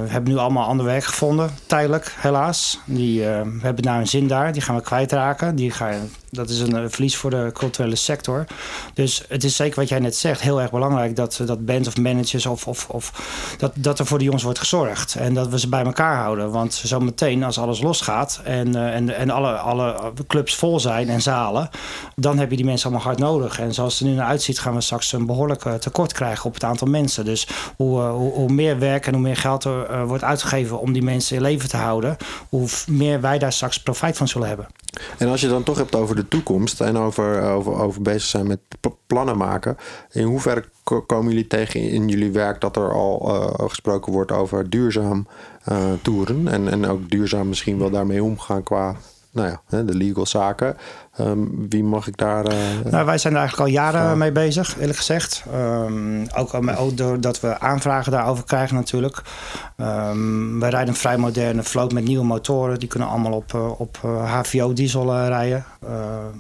B: hebben nu allemaal ander werk gevonden, tijdelijk helaas. Die uh, hebben nou een zin daar, die gaan we kwijtraken. Die gaan, dat is een verlies voor de culturele sector. Dus het is zeker wat jij net zegt, heel erg belangrijk dat, dat bands of managers of, of, of dat, dat er voor de jongens wordt gezorgd. En dat we ze bij elkaar houden. Want zometeen, als alles losgaat en, uh, en, en alle, alle clubs vol zijn en zalen, dan heb je die mensen allemaal hard nodig. En zoals het er nu naar uitziet, gaan we straks een behoorlijk tekort krijgen op het aantal mensen. Dus hoe, hoe, hoe meer werk en hoe meer geld er wordt uitgegeven om die mensen in leven te houden, hoe meer wij daar straks profijt van zullen hebben.
A: En als je dan toch hebt over de toekomst en over, over, over bezig zijn met plannen maken, in hoeverre komen jullie tegen in jullie werk dat er al uh, gesproken wordt over duurzaam uh, toeren en, en ook duurzaam misschien wel daarmee omgaan qua nou ja, de legal zaken. Um, wie mag ik daar. Uh,
B: nou, wij zijn er eigenlijk al jaren mee bezig, eerlijk gezegd. Um, ook, ook doordat we aanvragen daarover krijgen, natuurlijk. Um, wij rijden een vrij moderne vloot met nieuwe motoren. Die kunnen allemaal op, uh, op HVO-diesel uh, rijden.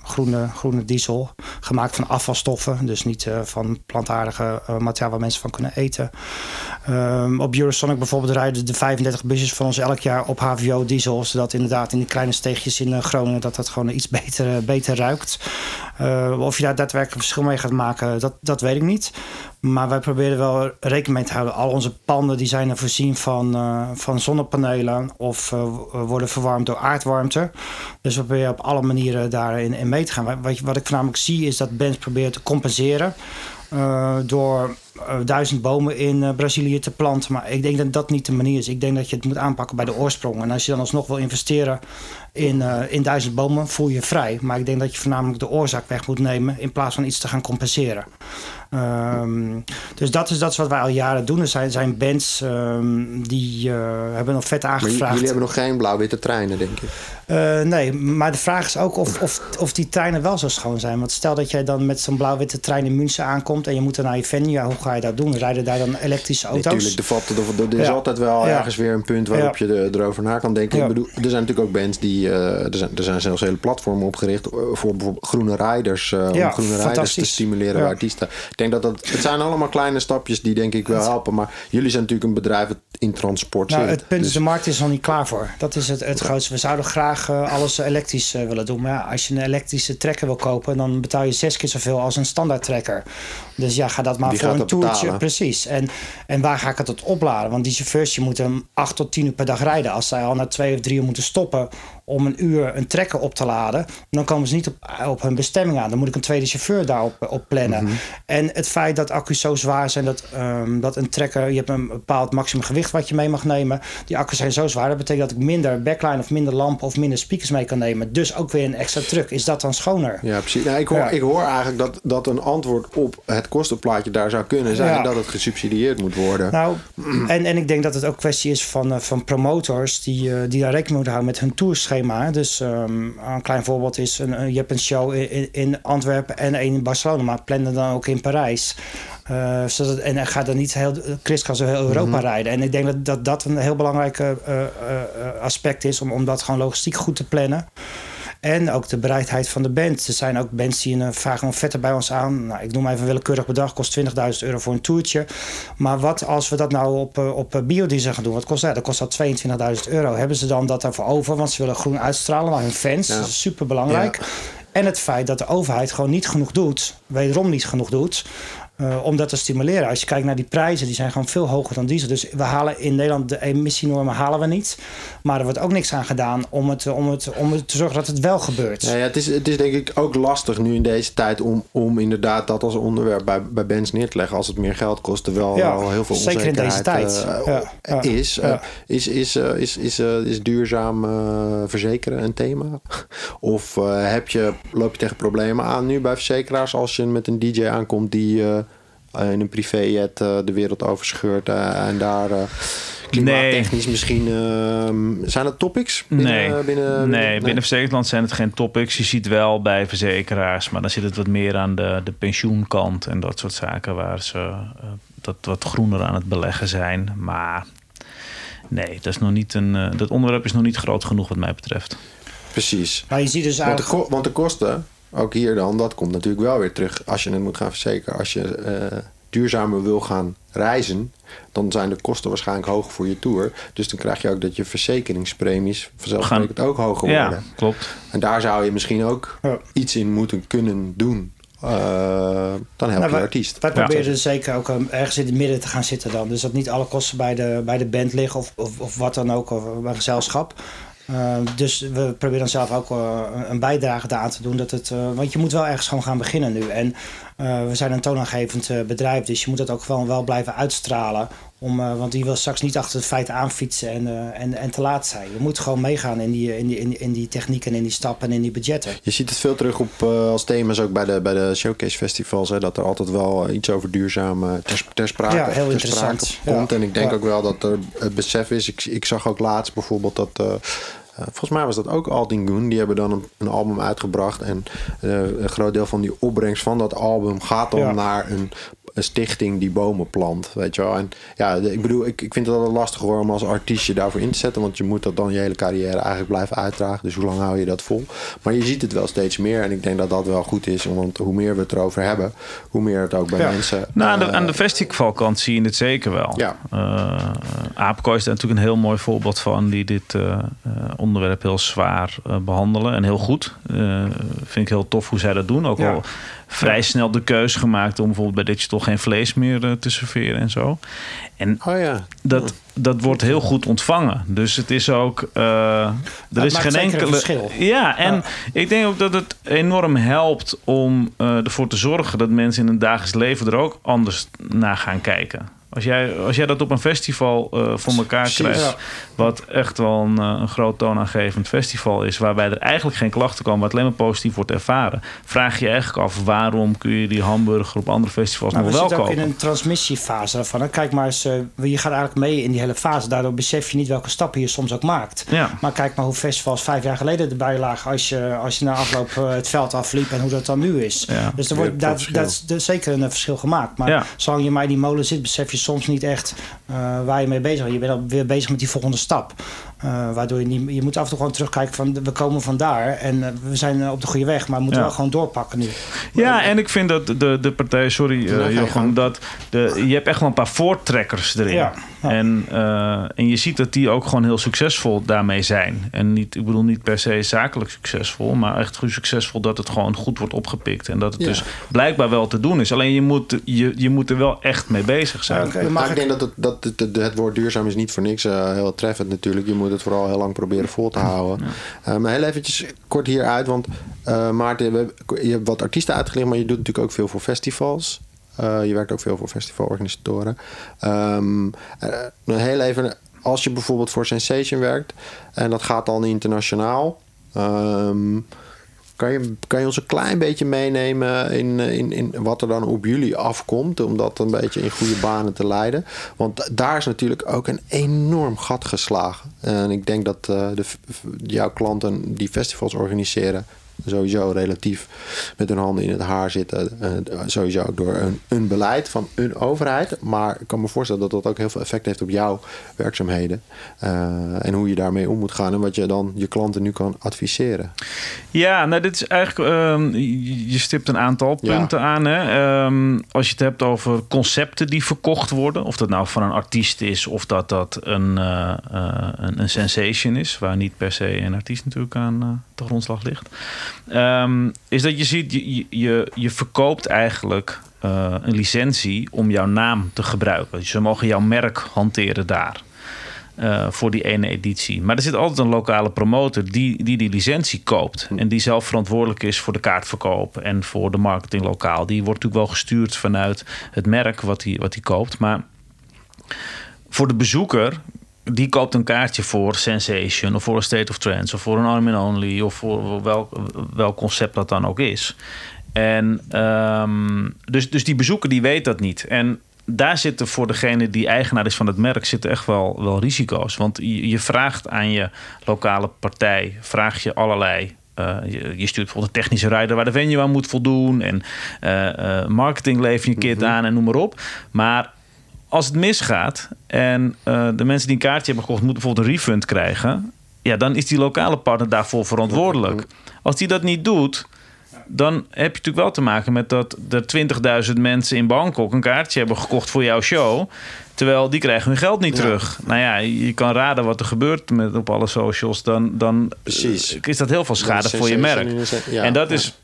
B: groene, groene diesel. Gemaakt van afvalstoffen. Dus niet van plantaardige materiaal waar mensen van kunnen eten. op Eurosonic bijvoorbeeld rijden de 35 busjes van ons elk jaar op HVO-diesel. Zodat inderdaad in die kleine steegjes in Groningen dat dat gewoon iets beter beter ruikt. Uh, of je daar daadwerkelijk verschil mee gaat maken, dat, dat weet ik niet. Maar wij proberen wel rekening mee te houden. Al onze panden die zijn er voorzien van, uh, van zonnepanelen of uh, worden verwarmd door aardwarmte. Dus we proberen op alle manieren daarin in mee te gaan. Wat, wat ik voornamelijk zie is dat bands proberen te compenseren. Uh, door duizend bomen in Brazilië te planten. Maar ik denk dat dat niet de manier is. Ik denk dat je het moet aanpakken bij de oorsprong. En als je dan alsnog wil investeren in, uh, in duizend bomen, voel je vrij. Maar ik denk dat je voornamelijk de oorzaak weg moet nemen in plaats van iets te gaan compenseren. Um, dus dat is, dat is wat wij al jaren doen. Er zijn, zijn bands um, die uh, hebben nog vet aangevraagd. Maar
A: jullie hebben nog geen blauw-witte treinen, denk ik?
B: Uh, nee, maar de vraag is ook of, of, of die treinen wel zo schoon zijn. Want stel dat jij dan met zo'n blauw-witte trein in München aankomt... en je moet dan naar je venue, ja, hoe ga je dat doen? Rijden daar dan elektrische auto's?
A: Natuurlijk, er is altijd wel ja. ergens weer een punt waarop je erover na kan denken. Ik bedoel, er zijn natuurlijk ook bands die... Uh, er, zijn, er zijn zelfs hele platformen opgericht voor bijvoorbeeld groene riders. om groene riders te stimuleren bij artiesten. Denk dat dat... Het zijn allemaal kleine stapjes die denk ik wel helpen. Maar jullie zijn natuurlijk een bedrijf in transport
B: nou, Het punt is, dus... de markt is nog niet klaar voor. Dat is het, het grootste. We zouden graag uh, alles elektrisch uh, willen doen. Maar ja, als je een elektrische trekker wil kopen... dan betaal je zes keer zoveel als een standaard trekker. Dus ja, ga dat maar
A: Die
B: voor een toertje.
A: Betalen.
B: Precies. En, en waar ga ik het tot opladen? Want die chauffeurs je moeten acht tot tien uur per dag rijden. Als zij al na twee of drie uur moeten stoppen om een uur een trekker op te laden, dan komen ze niet op, op hun bestemming aan. Dan moet ik een tweede chauffeur daarop op plannen. Mm -hmm. En het feit dat accu's zo zwaar zijn dat, um, dat een trekker, je hebt een bepaald maximum gewicht wat je mee mag nemen. Die accu's zijn zo zwaar, dat betekent dat ik minder backline of minder lampen of minder speakers mee kan nemen. Dus ook weer een extra truck. Is dat dan schoner?
A: Ja, precies. Nou, ik, hoor, ja. ik hoor eigenlijk dat, dat een antwoord op het kostenplaatje daar zou kunnen zijn ja. dat het gesubsidieerd moet worden.
B: Nou, en, en ik denk dat het ook kwestie is van, uh, van promotors die, uh, die daar rekening moeten houden met hun tourschema. Dus um, een klein voorbeeld is: een, je hebt een show in, in Antwerpen en een in Barcelona, maar plan dan ook in Parijs. Uh, zodat, en hij gaat dan niet heel kriskras door heel Europa mm -hmm. rijden. En ik denk dat dat, dat een heel belangrijk uh, uh, aspect is om, om dat gewoon logistiek goed te plannen. En ook de bereidheid van de band. Er zijn ook bands die een, vragen een vetter bij ons aan. Nou, ik noem even willekeurig bedrag, kost 20.000 euro voor een toertje. Maar wat als we dat nou op, op biodiesel gaan doen? Wat kost dat? Dat kost dat 22.000 euro. Hebben ze dan dat daarvoor over? Want ze willen groen uitstralen naar hun fans. Dat is super belangrijk. En het feit dat de overheid gewoon niet genoeg doet, wederom niet genoeg doet, uh, om dat te stimuleren. Als je kijkt naar die prijzen, die zijn gewoon veel hoger dan diesel. Dus we halen in Nederland de emissienormen halen we niet. Maar er wordt ook niks aan gedaan om, het, om, het, om het te zorgen dat het wel gebeurt.
A: Ja, ja, het, is, het is denk ik ook lastig nu in deze tijd om, om inderdaad dat als onderwerp bij, bij bands neer te leggen als het meer geld kost. Terwijl ja, al heel veel zeker in deze tijd uh, ja, is. Uh, is, is, is, is, is duurzaam verzekeren een thema? of heb je, loop je tegen problemen aan nu bij verzekeraars als je met een DJ aankomt die eh, in een privéjet uh, de wereld overscheurt uh, en daar klimaattechnisch nee. misschien... Ehm, zijn het topics?
C: Binnen, nee, binnen, nee, nee, binnen zijn het geen topics. Je ziet wel bij verzekeraars, maar dan zit het wat meer aan de, de pensioenkant en dat soort zaken waar ze dat wat groener aan het beleggen zijn. Maar nee, dat, is nog niet een, dat onderwerp is nog niet groot genoeg wat mij betreft.
A: Precies.
B: Maar je ziet dus
A: eigenlijk... want, de, want de kosten ook hier dan, dat komt natuurlijk wel weer terug als je het moet gaan verzekeren. Als je uh, duurzamer wil gaan reizen, dan zijn de kosten waarschijnlijk hoger voor je tour. Dus dan krijg je ook dat je verzekeringspremies vanzelfsprekend ook hoger worden. Ja,
C: klopt.
A: En daar zou je misschien ook iets in moeten kunnen doen. Uh, dan help nou, je artiest.
B: Wij proberen dus zeker ook um, ergens in het midden te gaan zitten dan. Dus dat niet alle kosten bij de, bij de band liggen of, of, of wat dan ook, of bij gezelschap. Uh, dus we proberen zelf ook uh, een bijdrage daaraan te doen. Dat het, uh, want je moet wel ergens gewoon gaan beginnen nu. En we zijn een toonaangevend bedrijf, dus je moet dat ook gewoon wel blijven uitstralen. Om, want die wil straks niet achter het feit aanfietsen en, en, en te laat zijn. Je moet gewoon meegaan in die, in, die, in, in die techniek en in die stappen en in die budgetten.
A: Je ziet het veel terug op als thema's ook bij de, bij de showcase festivals. Hè, dat er altijd wel iets over duurzaam ter, ter sprake,
B: ja, heel
A: ter
B: interessant.
A: sprake komt. En ik denk ook wel dat er het besef is. Ik, ik zag ook laatst bijvoorbeeld dat volgens mij was dat ook Aldingoon. Die hebben dan een, een album uitgebracht. En uh, een groot deel van die opbrengst van dat album gaat dan ja. naar een een stichting die bomen plant. Weet je wel. En ja, ik bedoel, ik, ik vind het altijd lastig hoor om als artiest je daarvoor in te zetten. Want je moet dat dan je hele carrière eigenlijk blijven uitdragen. Dus hoe lang hou je dat vol? Maar je ziet het wel steeds meer. En ik denk dat dat wel goed is. Want hoe meer we het erover hebben, hoe meer het ook bij ja. mensen.
C: Nou, aan de, aan de festivalkant zie je het zeker wel.
A: Ja.
C: Uh, Aapkooi is daar natuurlijk een heel mooi voorbeeld van. Die dit uh, onderwerp heel zwaar uh, behandelen. En heel goed. vind ik heel tof hoe zij dat doen. Ook ja. al vrij snel de keus gemaakt om bijvoorbeeld bij Digital geen vlees meer uh, te serveren en zo. En
A: oh ja.
C: dat, dat wordt heel goed ontvangen. Dus het is ook. Uh, er is geen enkele.
B: verschil.
C: Ja, en ja. ik denk ook dat het enorm helpt om uh, ervoor te zorgen dat mensen in hun dagelijks leven er ook anders naar gaan kijken. Als jij, als jij dat op een festival uh, voor elkaar Precies, krijgt, ja. wat echt wel een, uh, een groot toonaangevend festival is, waarbij er eigenlijk geen klachten komen, wat alleen maar positief wordt ervaren, vraag je eigenlijk af waarom kun je die hamburger op andere festivals
B: nou,
C: nog wel
B: kopen? We zitten ook in een transmissiefase daarvan. Dan kijk maar eens, uh, je gaat eigenlijk mee in die hele fase. Daardoor besef je niet welke stappen je soms ook maakt.
C: Ja.
B: Maar kijk maar hoe festivals vijf jaar geleden erbij lagen als je, als je na afloop het veld afliep en hoe dat dan nu is.
C: Ja.
B: Dus er wordt dat, dat is zeker een verschil gemaakt. Maar
C: ja.
B: zolang je maar in die molen zit, besef je soms niet echt uh, waar je mee bezig bent. Je bent alweer bezig met die volgende stap. Uh, waardoor je niet, je moet af en toe gewoon terugkijken van we komen vandaar en uh, we zijn op de goede weg, maar we moeten ja. wel gewoon doorpakken nu.
C: Ja, en ik vind dat de, de partij, sorry uh, Jochem, dat de, je hebt echt wel een paar voortrekkers erin.
B: Ja. Ja.
C: En, en je ziet dat die ook gewoon heel succesvol daarmee zijn. En niet, ik bedoel niet per se zakelijk succesvol, maar echt goed succesvol dat het gewoon goed wordt opgepikt. En dat het dus blijkbaar wel te doen is. Alleen je moet, je, je moet er wel echt mee bezig zijn.
A: Okay, maar ik denk dat het, dat het, het, het woord duurzaam is niet voor niks heel treffend natuurlijk. Je moet het vooral heel lang proberen vol te houden. Ja. Uh, maar heel eventjes kort hieruit, want uh, Maarten, we, je hebt wat artiesten uitgelicht, maar je doet natuurlijk ook veel voor festivals. Uh, je werkt ook veel voor festivalorganisatoren. Um, heel even, als je bijvoorbeeld voor Sensation werkt en dat gaat dan internationaal. Um, kan je, kan je ons een klein beetje meenemen in, in, in wat er dan op jullie afkomt, om dat een beetje in goede banen te leiden? Want daar is natuurlijk ook een enorm gat geslagen. En ik denk dat uh, de, jouw klanten die festivals organiseren sowieso relatief met hun handen in het haar zitten. Eh, sowieso ook door een, een beleid van een overheid. Maar ik kan me voorstellen dat dat ook heel veel effect heeft op jouw werkzaamheden. Eh, en hoe je daarmee om moet gaan en wat je dan je klanten nu kan adviseren.
C: Ja, nou, dit is eigenlijk. ehm, je stipt een aantal
A: Ja.
C: punten aan. Hè? Ehm, als je het hebt over concepten die verkocht worden, of dat nou van een artiest is of dat dat een, eh, een, een sensation is, waar niet per se een artiest natuurlijk aan de grondslag ligt, ehm, is dat je ziet, je, je, je verkoopt eigenlijk eh, een licentie om jouw naam te gebruiken. Ze mogen jouw merk hanteren daar. eh, voor die ene editie. Maar er zit altijd een lokale promotor die die, die licentie koopt. En die zelf verantwoordelijk is voor de kaartverkoop en voor de marketing lokaal. Die wordt natuurlijk wel gestuurd vanuit het merk wat hij wat hij koopt. Maar voor de bezoeker, die koopt een kaartje voor Sensation of voor een State of Trance of voor een Armin Only of voor welk, welk concept dat dan ook is. En ehm, dus, dus die bezoeker die weet dat niet. En daar zitten voor degene die eigenaar is van het merk, zitten echt wel, wel risico's. Want je, je vraagt aan je lokale partij, vraag je allerlei. eh, je, je stuurt bijvoorbeeld een technische rider waar de venue aan moet voldoen. En eh, eh, marketing lever je een kit aan en noem maar op. Maar als het misgaat en eh, de mensen die een kaartje hebben gekocht moeten bijvoorbeeld een refund krijgen, ja, dan is die lokale partner daarvoor verantwoordelijk. Als die dat niet doet, dan heb je natuurlijk wel te maken met dat er 20.000 mensen in Bangkok een kaartje hebben gekocht voor jouw show. Terwijl die krijgen hun geld niet
A: Ja.
C: terug. Nou ja, je kan raden wat er gebeurt met, op alle socials. Dan, dan
A: Precies.
C: eh, is dat heel veel schade voor je merk.
A: Ja,
C: en dat
A: ja.
C: is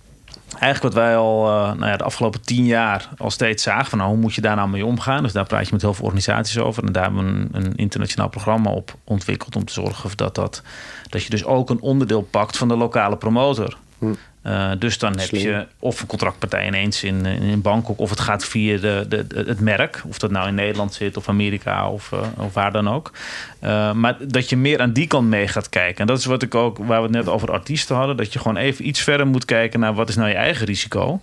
C: eigenlijk wat wij al eh, nou ja, de afgelopen tien jaar al steeds zagen. Van, nou, hoe moet je daar nou mee omgaan? Dus daar praat je met heel veel organisaties over. En daar hebben we een, een internationaal programma op ontwikkeld... om te zorgen dat, dat, dat je dus ook een onderdeel pakt van de lokale promotor.
A: Hm.
C: Eh, dus dan heb
A: Slim.
C: je of een contractpartij ineens in, in Bangkok... of het gaat via de, de, het merk. Of dat nou in Nederland zit of Amerika of, eh, of waar dan ook. Eh, maar dat je meer aan die kant mee gaat kijken. En dat is wat ik ook, waar we het net over artiesten hadden... dat je gewoon even iets verder moet kijken naar wat is nou je eigen risico.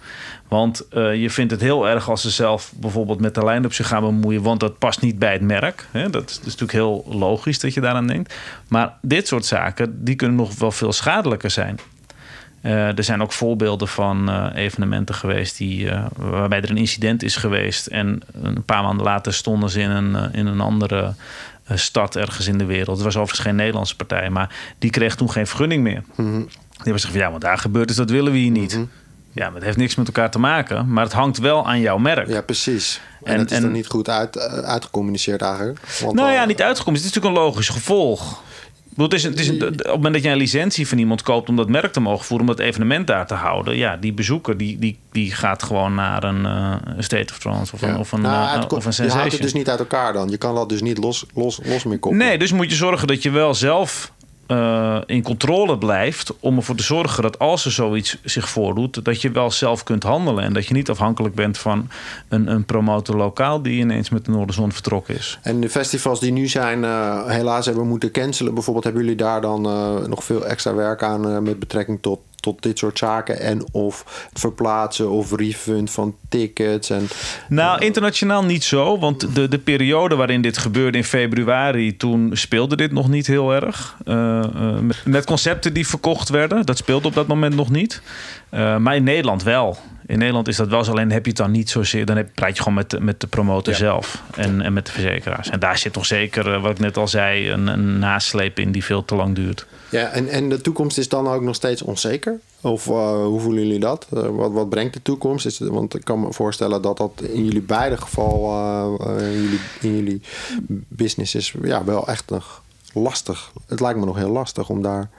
C: Want je vindt het heel erg als ze zelf bijvoorbeeld met de line-up zich gaan bemoeien... want dat past niet bij het merk. Hè? Dat is natuurlijk heel logisch dat je daaraan denkt. Maar dit soort zaken, die kunnen nog wel veel schadelijker zijn. Eh, er zijn ook voorbeelden van eh, evenementen geweest die, eh, waarbij er een incident is geweest. En een paar maanden later stonden ze in een, in een andere stad ergens in de wereld. Het was overigens geen Nederlandse partij, maar die kreeg toen geen vergunning meer.
A: Mhm.
C: Die hebben gezegd: van, ja, wat daar gebeurt is, dat willen we hier niet. Ja, maar het heeft niks met elkaar te maken, maar het hangt wel aan jouw merk.
A: Ja, precies. En,
C: En-
A: het is
C: en-
A: dan niet goed uit, uitgecommuniceerd eigenlijk. Want
C: Nou ja, niet uitgekomen. Het is natuurlijk een logisch gevolg. Het is, het is op het moment dat je een licentie van iemand koopt om dat merk te mogen voeren, om dat evenement daar te houden, ja, die bezoeker die, die, die gaat gewoon naar een eh, State of Trance of een, of een,
A: Nou,
C: eh, of een
A: je houdt
C: sensation.
A: het dus niet uit elkaar dan. Je kan dat dus niet los, los, los meer koppelen.
C: Nee, dus moet je zorgen dat je wel zelf eh, in controle blijft. Om ervoor te zorgen dat als er zoiets zich voordoet, dat je wel zelf kunt handelen. En dat je niet afhankelijk bent van een, een promotor lokaal die ineens met de Noorderzon vertrokken is.
A: En de festivals die nu zijn, eh, helaas hebben moeten cancelen. Bijvoorbeeld, hebben jullie daar dan eh, nog veel extra werk aan met betrekking tot, tot dit soort zaken? En of het verplaatsen of refund van tickets? En,
C: Nou, internationaal niet zo. Want de, de periode waarin dit gebeurde in februari, toen speelde dit nog niet heel erg. Met, met concepten die verkocht werden. Dat speelde op dat moment nog niet. Eh, maar in Nederland wel. In Nederland is dat wel zo. Alleen heb je het dan niet zozeer. Dan heb, praat je gewoon met, de- met de promotor
A: Ja.
C: zelf. En, en met de verzekeraars. En daar zit toch zeker, eh, wat ik net al zei, een, een nasleep in die veel te lang duurt.
A: ja, en, en de toekomst is dan ook nog steeds onzeker? Of eh, hoe voelen jullie dat? Eh, wat, wat brengt de toekomst? Is, want ik kan me voorstellen dat dat in jullie beide geval, in, jullie, in jullie business is ja, wel echt nog lastig. Het lijkt me nog heel lastig om daar...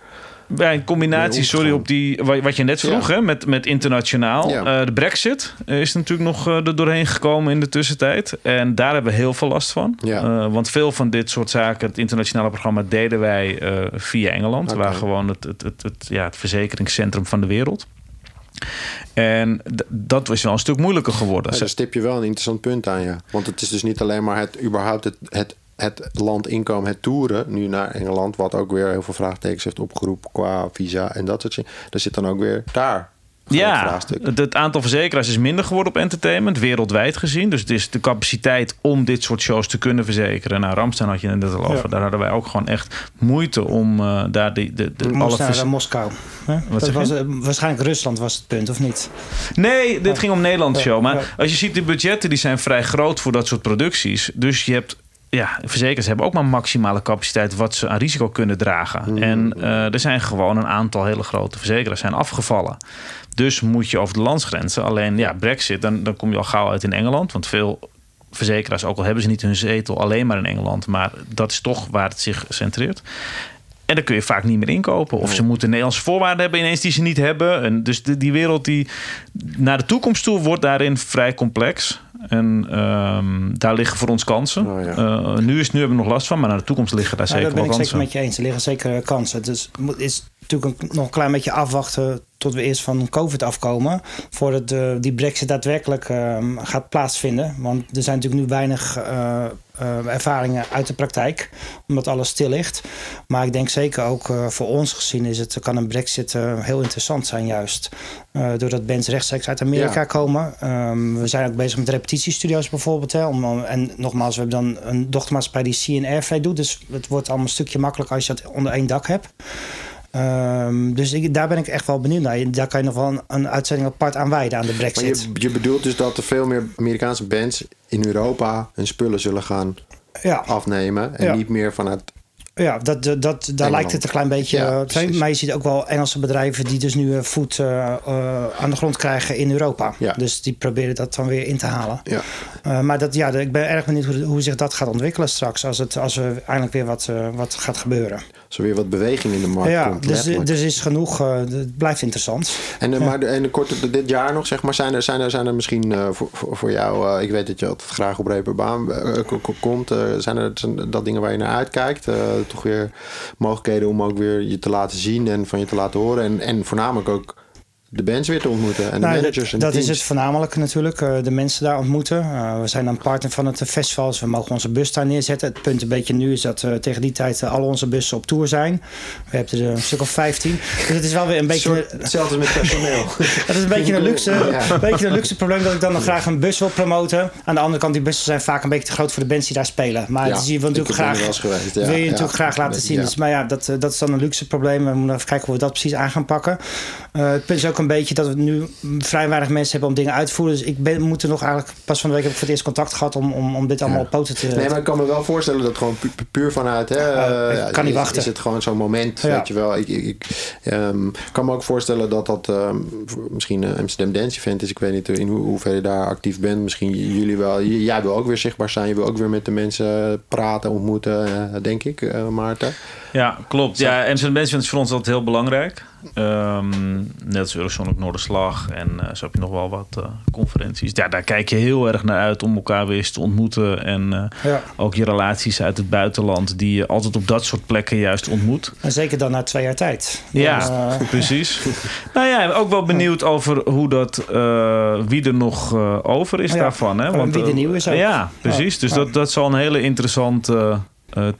C: Bij een combinatie, sorry, op die, wat je net vroeg,
A: Ja.
C: hè, met, met internationaal.
A: Ja.
C: Eh, de brexit is natuurlijk nog eh, er doorheen gekomen in de tussentijd. En daar hebben we heel veel last van.
A: Ja.
C: Eh, want veel van dit soort zaken, het internationale programma, deden wij eh, via Engeland.
A: Oké.
C: Waar gewoon het, het, het, het, ja, het verzekeringscentrum van de wereld. En dat was wel een stuk moeilijker geworden.
A: Ja, daar stip je wel een interessant punt aan, ja. Want het is dus niet alleen maar het überhaupt het, het, het landinkomen, het toeren nu naar Engeland, wat ook weer heel veel vraagtekens heeft opgeroepen qua visa en dat soort dingen. Er zit dan ook weer daar
C: Ja,
A: vraagstuk.
C: het, het aantal verzekeraars is minder geworden op entertainment, wereldwijd gezien. Dus het is de capaciteit om dit soort shows te kunnen verzekeren. Nou, Ramstein had je net al over.
B: Ja.
C: Daar hadden wij ook gewoon echt moeite om eh, daar de, de, de alle
B: moesten naar
C: vers-
B: Moskou. Hè? Dat
C: zeg
B: was, eh, waarschijnlijk Rusland was het punt, of niet?
C: Nee, dit ging om Nederland show. Maar
B: ja.
C: als je ziet, de budgetten die zijn vrij groot voor dat soort producties. Dus je hebt. Ja, verzekeraars hebben ook maar maximale capaciteit wat ze aan risico kunnen dragen. En eh, er zijn gewoon een aantal hele grote verzekeraars zijn afgevallen. Dus moet je over de landsgrenzen. Alleen ja, Brexit, dan, dan kom je al gauw uit in Engeland. Want veel verzekeraars, ook al hebben ze niet hun zetel alleen maar in Engeland, maar dat is toch waar het zich centreert. En dan kun je vaak niet meer inkopen. Of ze moeten Nederlandse voorwaarden hebben ineens die ze niet hebben. En dus de, die wereld die naar de toekomst toe wordt daarin vrij complex. En ehm, daar liggen voor ons kansen.
A: Oh, ja.
C: Eh, nu, is, nu hebben we nog last van, maar naar de toekomst liggen daar
B: Ja,
C: zeker
B: dat ben
C: wel
B: ik
C: kansen.
B: zeker met je eens. Er liggen zeker kansen. Dus het moet- is natuurlijk een- nog een klein beetje afwachten tot we eerst van COVID afkomen. Voordat die brexit daadwerkelijk ehm, gaat plaatsvinden. Want er zijn natuurlijk nu weinig eh, eh, ervaringen uit de praktijk. Omdat alles stil ligt. Maar ik denk zeker ook eh, voor ons gezien is het, kan een brexit heel interessant zijn juist. Doordat bands rechtstreeks uit Amerika
A: Ja.
B: komen. Ehm, we zijn ook bezig met repetitiestudio's bijvoorbeeld. Hè, om, en nogmaals, we hebben dan een dochtermaatschappij die CNR doet. Dus het wordt allemaal een stukje makkelijker als je dat onder één dak hebt. Ehm, dus ik, daar ben ik echt wel benieuwd naar. Daar kan je nog wel een, een uitzending apart aan wijden aan de
A: Maar
B: brexit.
A: je, je bedoelt dus dat er veel meer Amerikaanse bands in Europa hun spullen zullen gaan
B: Ja,
A: afnemen. En
B: Ja.
A: niet meer vanuit.
B: ja dat, dat, daar lijkt het een klein beetje
A: Ja,
B: eh. Maar je ziet ook wel Engelse bedrijven die dus nu een voet eh, eh, aan de grond krijgen in Europa.
A: Ja.
B: Dus die proberen dat dan weer in te halen.
A: Ja.
B: Eh, maar dat, ja, ik ben erg benieuwd hoe, hoe zich dat gaat ontwikkelen straks. Als, het, als er eindelijk weer wat, eh, wat gaat gebeuren.
A: Er weer wat beweging in de markt
B: ja,
A: komt.
B: dus, dus is genoeg. eh, het blijft interessant.
A: En, eh,
B: Ja.
A: maar de, en de korte, dit jaar nog, zeg maar, zijn er, zijn er, zijn er misschien eh, voor, voor, jou, ik weet dat je altijd graag op reperbaan ko- ko- komt, zijn er zijn dat dingen waar je naar uitkijkt? Toch weer mogelijkheden om ook weer je te laten zien en van je te laten horen en, en voornamelijk ook de bands weer te ontmoeten en
B: Nou,
A: de managers en
B: dat
A: de
B: is het voornamelijk natuurlijk, eh, de mensen daar ontmoeten. Eh, we zijn dan partner van het festival, dus we mogen onze bus daar neerzetten. Het punt een beetje nu is dat eh, tegen die tijd al onze bussen op tour zijn. We hebben er een stuk of 15. Dus het is wel weer een beetje...
A: Soort- hetzelfde met personeel.
B: Dat is een beetje een luxe,
A: Ja.
B: een beetje een luxe probleem dat ik dan nog graag een bus wil promoten. Aan de andere kant, die bussen zijn vaak een beetje te groot voor de bands die daar spelen. Maar
A: Ja,
B: het is hier wil natuurlijk graag,
A: geweest, ja,
B: wil je natuurlijk graag laten zien. Dus, maar ja, dat, dat is dan een luxe probleem. We moeten even kijken hoe we dat precies aan gaan pakken. Eh, het punt is ook een beetje dat we nu vrij weinig mensen hebben om dingen uit te voeren. Dus ik ben, moet er nog eigenlijk, pas van de week heb ik voor het eerst contact gehad om, om, om dit allemaal op poten te
A: Nee, maar ik kan me wel voorstellen dat gewoon pu- pu- puur vanuit... Hè,
B: Ja,
A: eh,
B: kan niet
A: is,
B: wachten.
A: Is het gewoon zo'n moment, weet je wel. Ik, ik, ik ehm, kan me ook voorstellen dat dat ehm, misschien een Amsterdam Dance Event is. Ik weet niet in ho hoeverre je daar actief bent. Misschien jullie wel. Jij wil ook weer zichtbaar zijn. Je wil ook weer met de mensen praten, ontmoeten, eh, denk ik, eh, Maarten.
C: Ja, klopt. Ja, en zo'n mensen is voor ons altijd heel belangrijk. Ehm, net als Eurosonic Noorderslag en eh, zo heb je nog wel wat eh, conferenties. Ja, daar kijk je heel erg naar uit om elkaar weer eens te ontmoeten. En eh,
B: Ja.
C: ook je relaties uit het buitenland die je altijd op dat soort plekken juist ontmoet.
B: En zeker dan na twee jaar tijd.
C: Ja,
B: Dan,
C: precies. nou ja, ook wel benieuwd over hoe dat, eh, wie er nog eh, over is
B: Ja,
C: daarvan. Hè?
B: en wie er
C: eh,
B: nieuw is ook.
C: Ja, precies. Dus
B: Ja.
C: Dat, dat zal een hele interessante eh,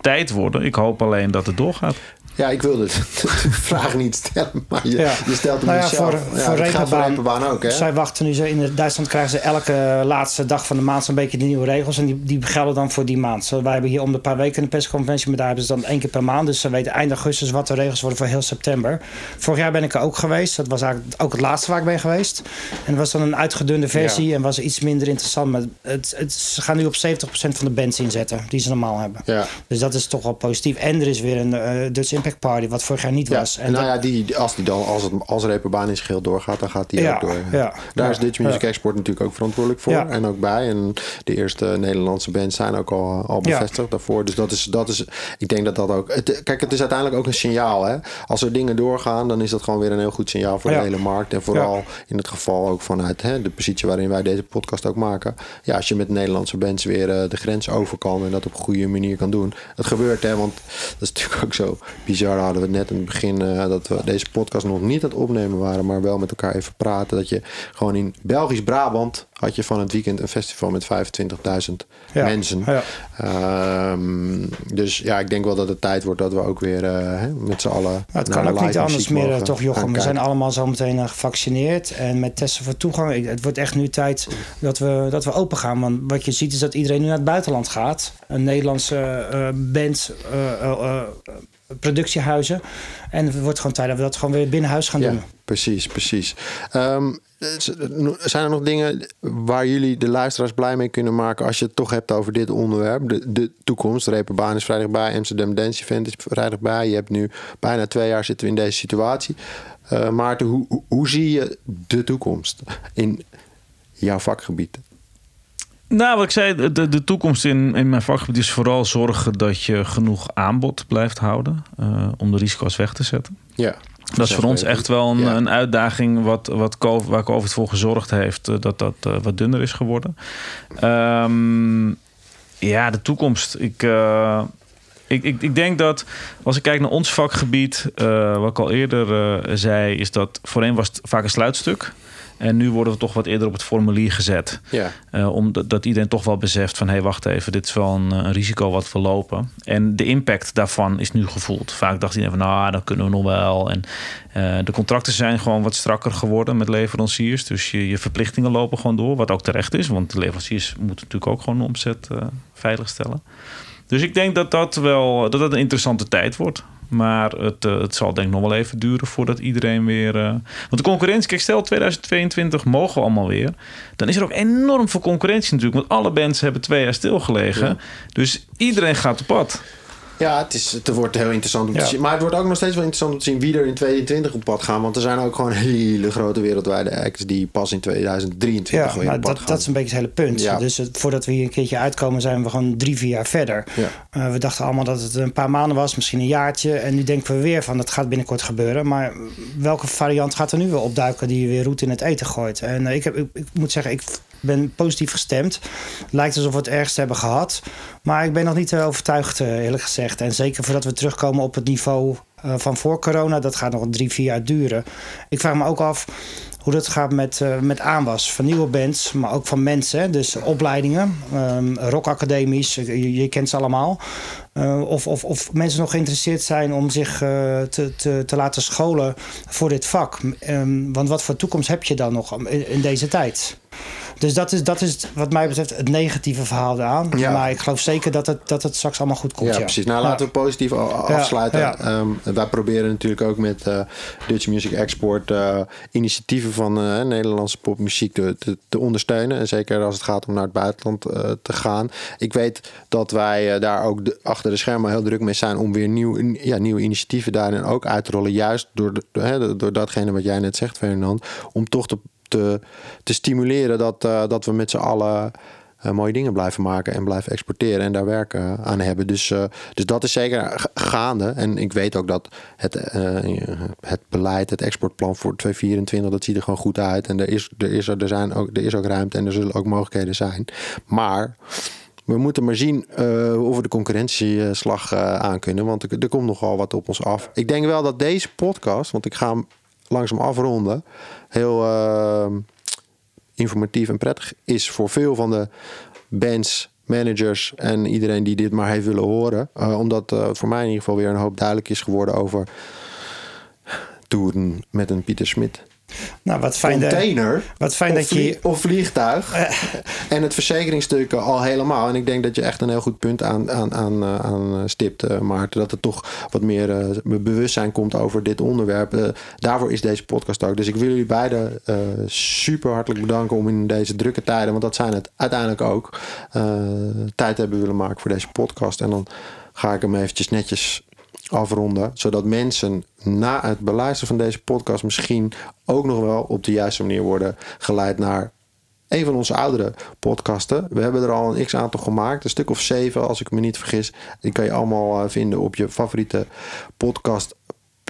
C: tijd worden. Ik hoop alleen dat het doorgaat.
A: Ja, ik wilde de vraag niet stellen, maar je,
B: Ja.
A: je stelt hem
B: Nou ja,
A: jezelf.
B: voor-
A: ja,
B: voor
A: ook, hè?
B: Zij wachten nu zo. In Duitsland krijgen ze elke laatste dag van de maand zo'n beetje de nieuwe regels. En die, die gelden dan voor die maand. Zo, wij hebben hier om de paar weken een persconferentie. Maar daar hebben ze dan één keer per maand. Dus ze weten eind augustus wat de regels worden voor heel september. Vorig jaar ben ik er ook geweest. Dat was eigenlijk ook het laatste waar ik ben geweest. En dat was dan een uitgedunde versie. En was iets minder interessant. Maar het, het, ze gaan nu op 70% van de bands inzetten. Die ze normaal hebben.
A: Ja.
B: Dus dat is toch wel positief. En er is weer een eh, Dutch Impact Party. Wat vorig jaar niet
A: Ja,
B: was.
A: en nou
B: dat-
A: ja, die, als, die dan, als, het, als Reeperbaan in zijn geheel doorgaat, dan gaat die
B: Ja,
A: ook door.
B: ja,
A: Daar is Dutch Music. Export natuurlijk ook verantwoordelijk voor. En ook bij. En de eerste Nederlandse bands zijn ook al, al
B: Ja.
A: bevestigd daarvoor. Dus dat is, dat is, ik denk dat dat ook... Het, kijk, het is uiteindelijk ook een signaal. Hè? Als er dingen doorgaan, dan is dat gewoon weer een heel goed signaal voor de hele markt. En vooral in het geval ook vanuit hè, de positie waarin wij deze podcast ook maken. Ja, als je met Nederlandse bands weer eh, de grens over kan en dat op een goede manier kan doen. Het gebeurt, hè, want dat is natuurlijk ook zo bizar. Hadden we het net in het begin uh, dat we deze podcast nog niet aan het opnemen waren, maar wel met elkaar even praten. Dat je gewoon in Belgisch Brabant had je van het weekend een festival met 25.000
B: Ja,
A: mensen.
B: ja.
A: Ehm, dus ja, ik denk wel dat het tijd wordt dat we ook weer eh, met z'n allen.
B: Nou, het kan ook niet anders meer, eh, toch Jochem? We zijn allemaal zo meteen eh, gevaccineerd. En met testen voor toegang, het wordt echt nu tijd dat we, dat we open gaan. Want wat je ziet is dat iedereen nu naar het buitenland gaat. Een Nederlandse eh, band, eh, eh, eh, productiehuizen. En het wordt gewoon tijd dat we dat gewoon weer binnen huis gaan
A: Ja,
B: doen.
A: precies, precies. Ehm, zijn er nog dingen waar jullie de luisteraars blij mee kunnen maken als je het toch hebt over dit onderwerp? De, de toekomst. Reeperbaan is vrijdag bij, Amsterdam Dance Event is vrijdag bij. Je hebt nu bijna twee jaar zitten we in deze situatie. Eh, Maarten, hoe, hoe zie je de toekomst in jouw vakgebied?
C: Nou, wat ik zei, de, de toekomst in, in mijn vakgebied is vooral zorgen dat je genoeg aanbod blijft houden. eh, om de risico's weg te zetten.
A: Ja,
C: Dat is voor ons echt wel een,
A: Ja.
C: een uitdaging wat, wat COVID, waar COVID voor gezorgd heeft eh, dat dat eh, wat dunner is geworden. Ehm, ja, de toekomst. Ik, ik, ik, ik denk dat als ik kijk naar ons vakgebied, wat ik al eerder zei, is dat voorheen was het vaak een sluitstuk. En nu worden we toch wat eerder op het formulier gezet.
A: Ja,
C: Eh, omdat dat iedereen toch wel beseft van... hé, hey, wacht even, dit is wel een, een risico wat we lopen. En de impact daarvan is nu gevoeld. Vaak dacht iedereen van, nou, dat kunnen we nog wel. En eh, de contracten zijn gewoon wat strakker geworden met leveranciers. Dus je, je verplichtingen lopen gewoon door, wat ook terecht is. Want de leveranciers moeten natuurlijk ook gewoon de omzet eh, veiligstellen. Dus ik denk dat dat wel dat dat een interessante tijd wordt. Maar het, eh, het zal denk ik nog wel even duren voordat iedereen weer... eh, want de concurrentie, kijk, stel 2022 mogen we allemaal weer. Dan is er ook enorm veel concurrentie natuurlijk. Want alle bands hebben twee jaar stilgelegen.
A: Ja.
C: Dus iedereen gaat op pad.
A: Ja het, is, het wordt heel interessant om
B: Ja.
A: te zien. Maar het wordt ook nog steeds wel interessant om te zien wie er in 2022 op pad gaan. Want er zijn ook gewoon hele grote wereldwijde acts die pas in 2023
B: Ja, maar
A: op pad
B: dat,
A: gaan.
B: dat is een beetje het hele punt.
A: Ja.
B: Dus het- voordat we hier een keertje uitkomen, zijn we gewoon drie, vier jaar verder.
A: Ja.
B: Eh, we dachten allemaal dat het een paar maanden was, misschien een jaartje. En nu denken we weer van dat gaat binnenkort gebeuren. Maar welke variant gaat er nu weer opduiken die weer roet in het eten gooit? En eh, ik, heb, ik, ik moet zeggen, ik ben positief gestemd. Lijkt alsof we het ergste hebben gehad. Maar ik ben nog niet eh, overtuigd, eh, eerlijk gezegd. En zeker voordat we terugkomen op het niveau eh, van voor corona. Dat gaat nog drie, vier jaar duren. Ik vraag me ook af hoe dat gaat met, met aanwas van nieuwe bands, maar ook van mensen. Dus opleidingen, ehm rockacademies, je, kent ze allemaal. Of, of, of mensen nog geïnteresseerd zijn om zich te, te, te laten scholen voor dit vak. Ehm, want wat voor toekomst heb je dan nog in deze tijd? Dus dat is, dat is wat mij betreft het negatieve verhaal eraan.
A: Ja.
B: Maar ik geloof zeker dat het, dat het straks allemaal goed komt.
A: Ja,
B: Ja,
A: precies. Nou, laten we positief afsluiten. Ehm, wij proberen natuurlijk ook met eh, Dutch Music Export eh, initiatieven van eh, Nederlandse popmuziek te, te, te ondersteunen. En zeker als het gaat om naar het buitenland te gaan. Ik weet dat wij daar ook de- achter de schermen heel druk mee zijn om weer nieuw, ja, nieuwe initiatieven daarin ook uit te rollen. Juist door, de, door datgene wat jij net zegt, Ferdinand. Om toch te, te, te stimuleren dat, eh, dat we met z'n allen eh, mooie dingen blijven maken en blijven exporteren en daar werk eh, aan hebben. Dus, dus dat is zeker ga- gaande. En ik weet ook dat het, het beleid, het exportplan voor 2024, dat ziet er gewoon goed uit. En er is, er is, er zijn ook, er is ook ruimte en er zullen ook mogelijkheden zijn. Maar we moeten maar zien eh, of we de concurrentieslag eh aan kunnen. Want er, er komt nogal wat op ons af. Ik denk wel dat deze podcast, want ik ga hem langzaam afronden, heel eh, informatief en prettig is voor veel van de bands, managers en iedereen die dit maar heeft willen horen. Eh, omdat eh, het voor mij in ieder geval weer een hoop duidelijk is geworden over toeren met een Pieter Smit.
B: Nou, wat fijn, dat-
A: Container
B: wat fijn
A: of,
B: dat je...
A: of vliegtuig. en het verzekeringstuk al helemaal. En ik denk dat je echt een heel goed punt aan, aan, aan, eh, aan eh, stipt, eh, Maarten. Dat er toch wat meer eh, bewustzijn komt over dit onderwerp. Eh, daarvoor is deze podcast ook. Dus ik wil jullie beiden eh, super hartelijk bedanken om in deze drukke tijden, want dat zijn het uiteindelijk ook, eh, tijd hebben willen maken voor deze podcast. En dan ga ik hem eventjes netjes afronden. Zodat mensen na het beluisteren van deze podcast misschien ook nog wel op de juiste manier worden geleid naar een van onze oudere podcasten. We hebben er al een x aantal gemaakt, een stuk of zeven als ik me niet vergis. Die kan je allemaal eh, vinden op je favoriete podcast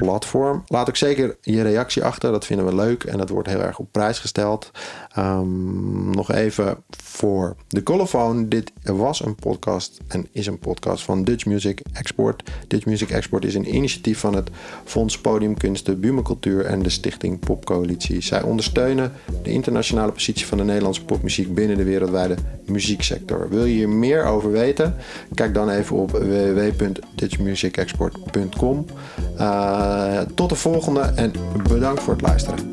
A: platform. Laat ook zeker je reactie achter. Dat vinden we leuk en dat wordt heel erg op prijs gesteld. Ehm, nog even voor de collofoon. Dit was een podcast en is een podcast van Dutch Music Export. Dutch Music Export is een initiatief van het Fonds Podiumkunsten, Buma Cultuur en de Stichting Popcoalitie. Zij ondersteunen de internationale positie van de Nederlandse popmuziek binnen de wereldwijde muzieksector. Wil je hier meer over weten? Kijk dan even op www.dutchmusicexport.com. tot de volgende en bedankt voor het luisteren.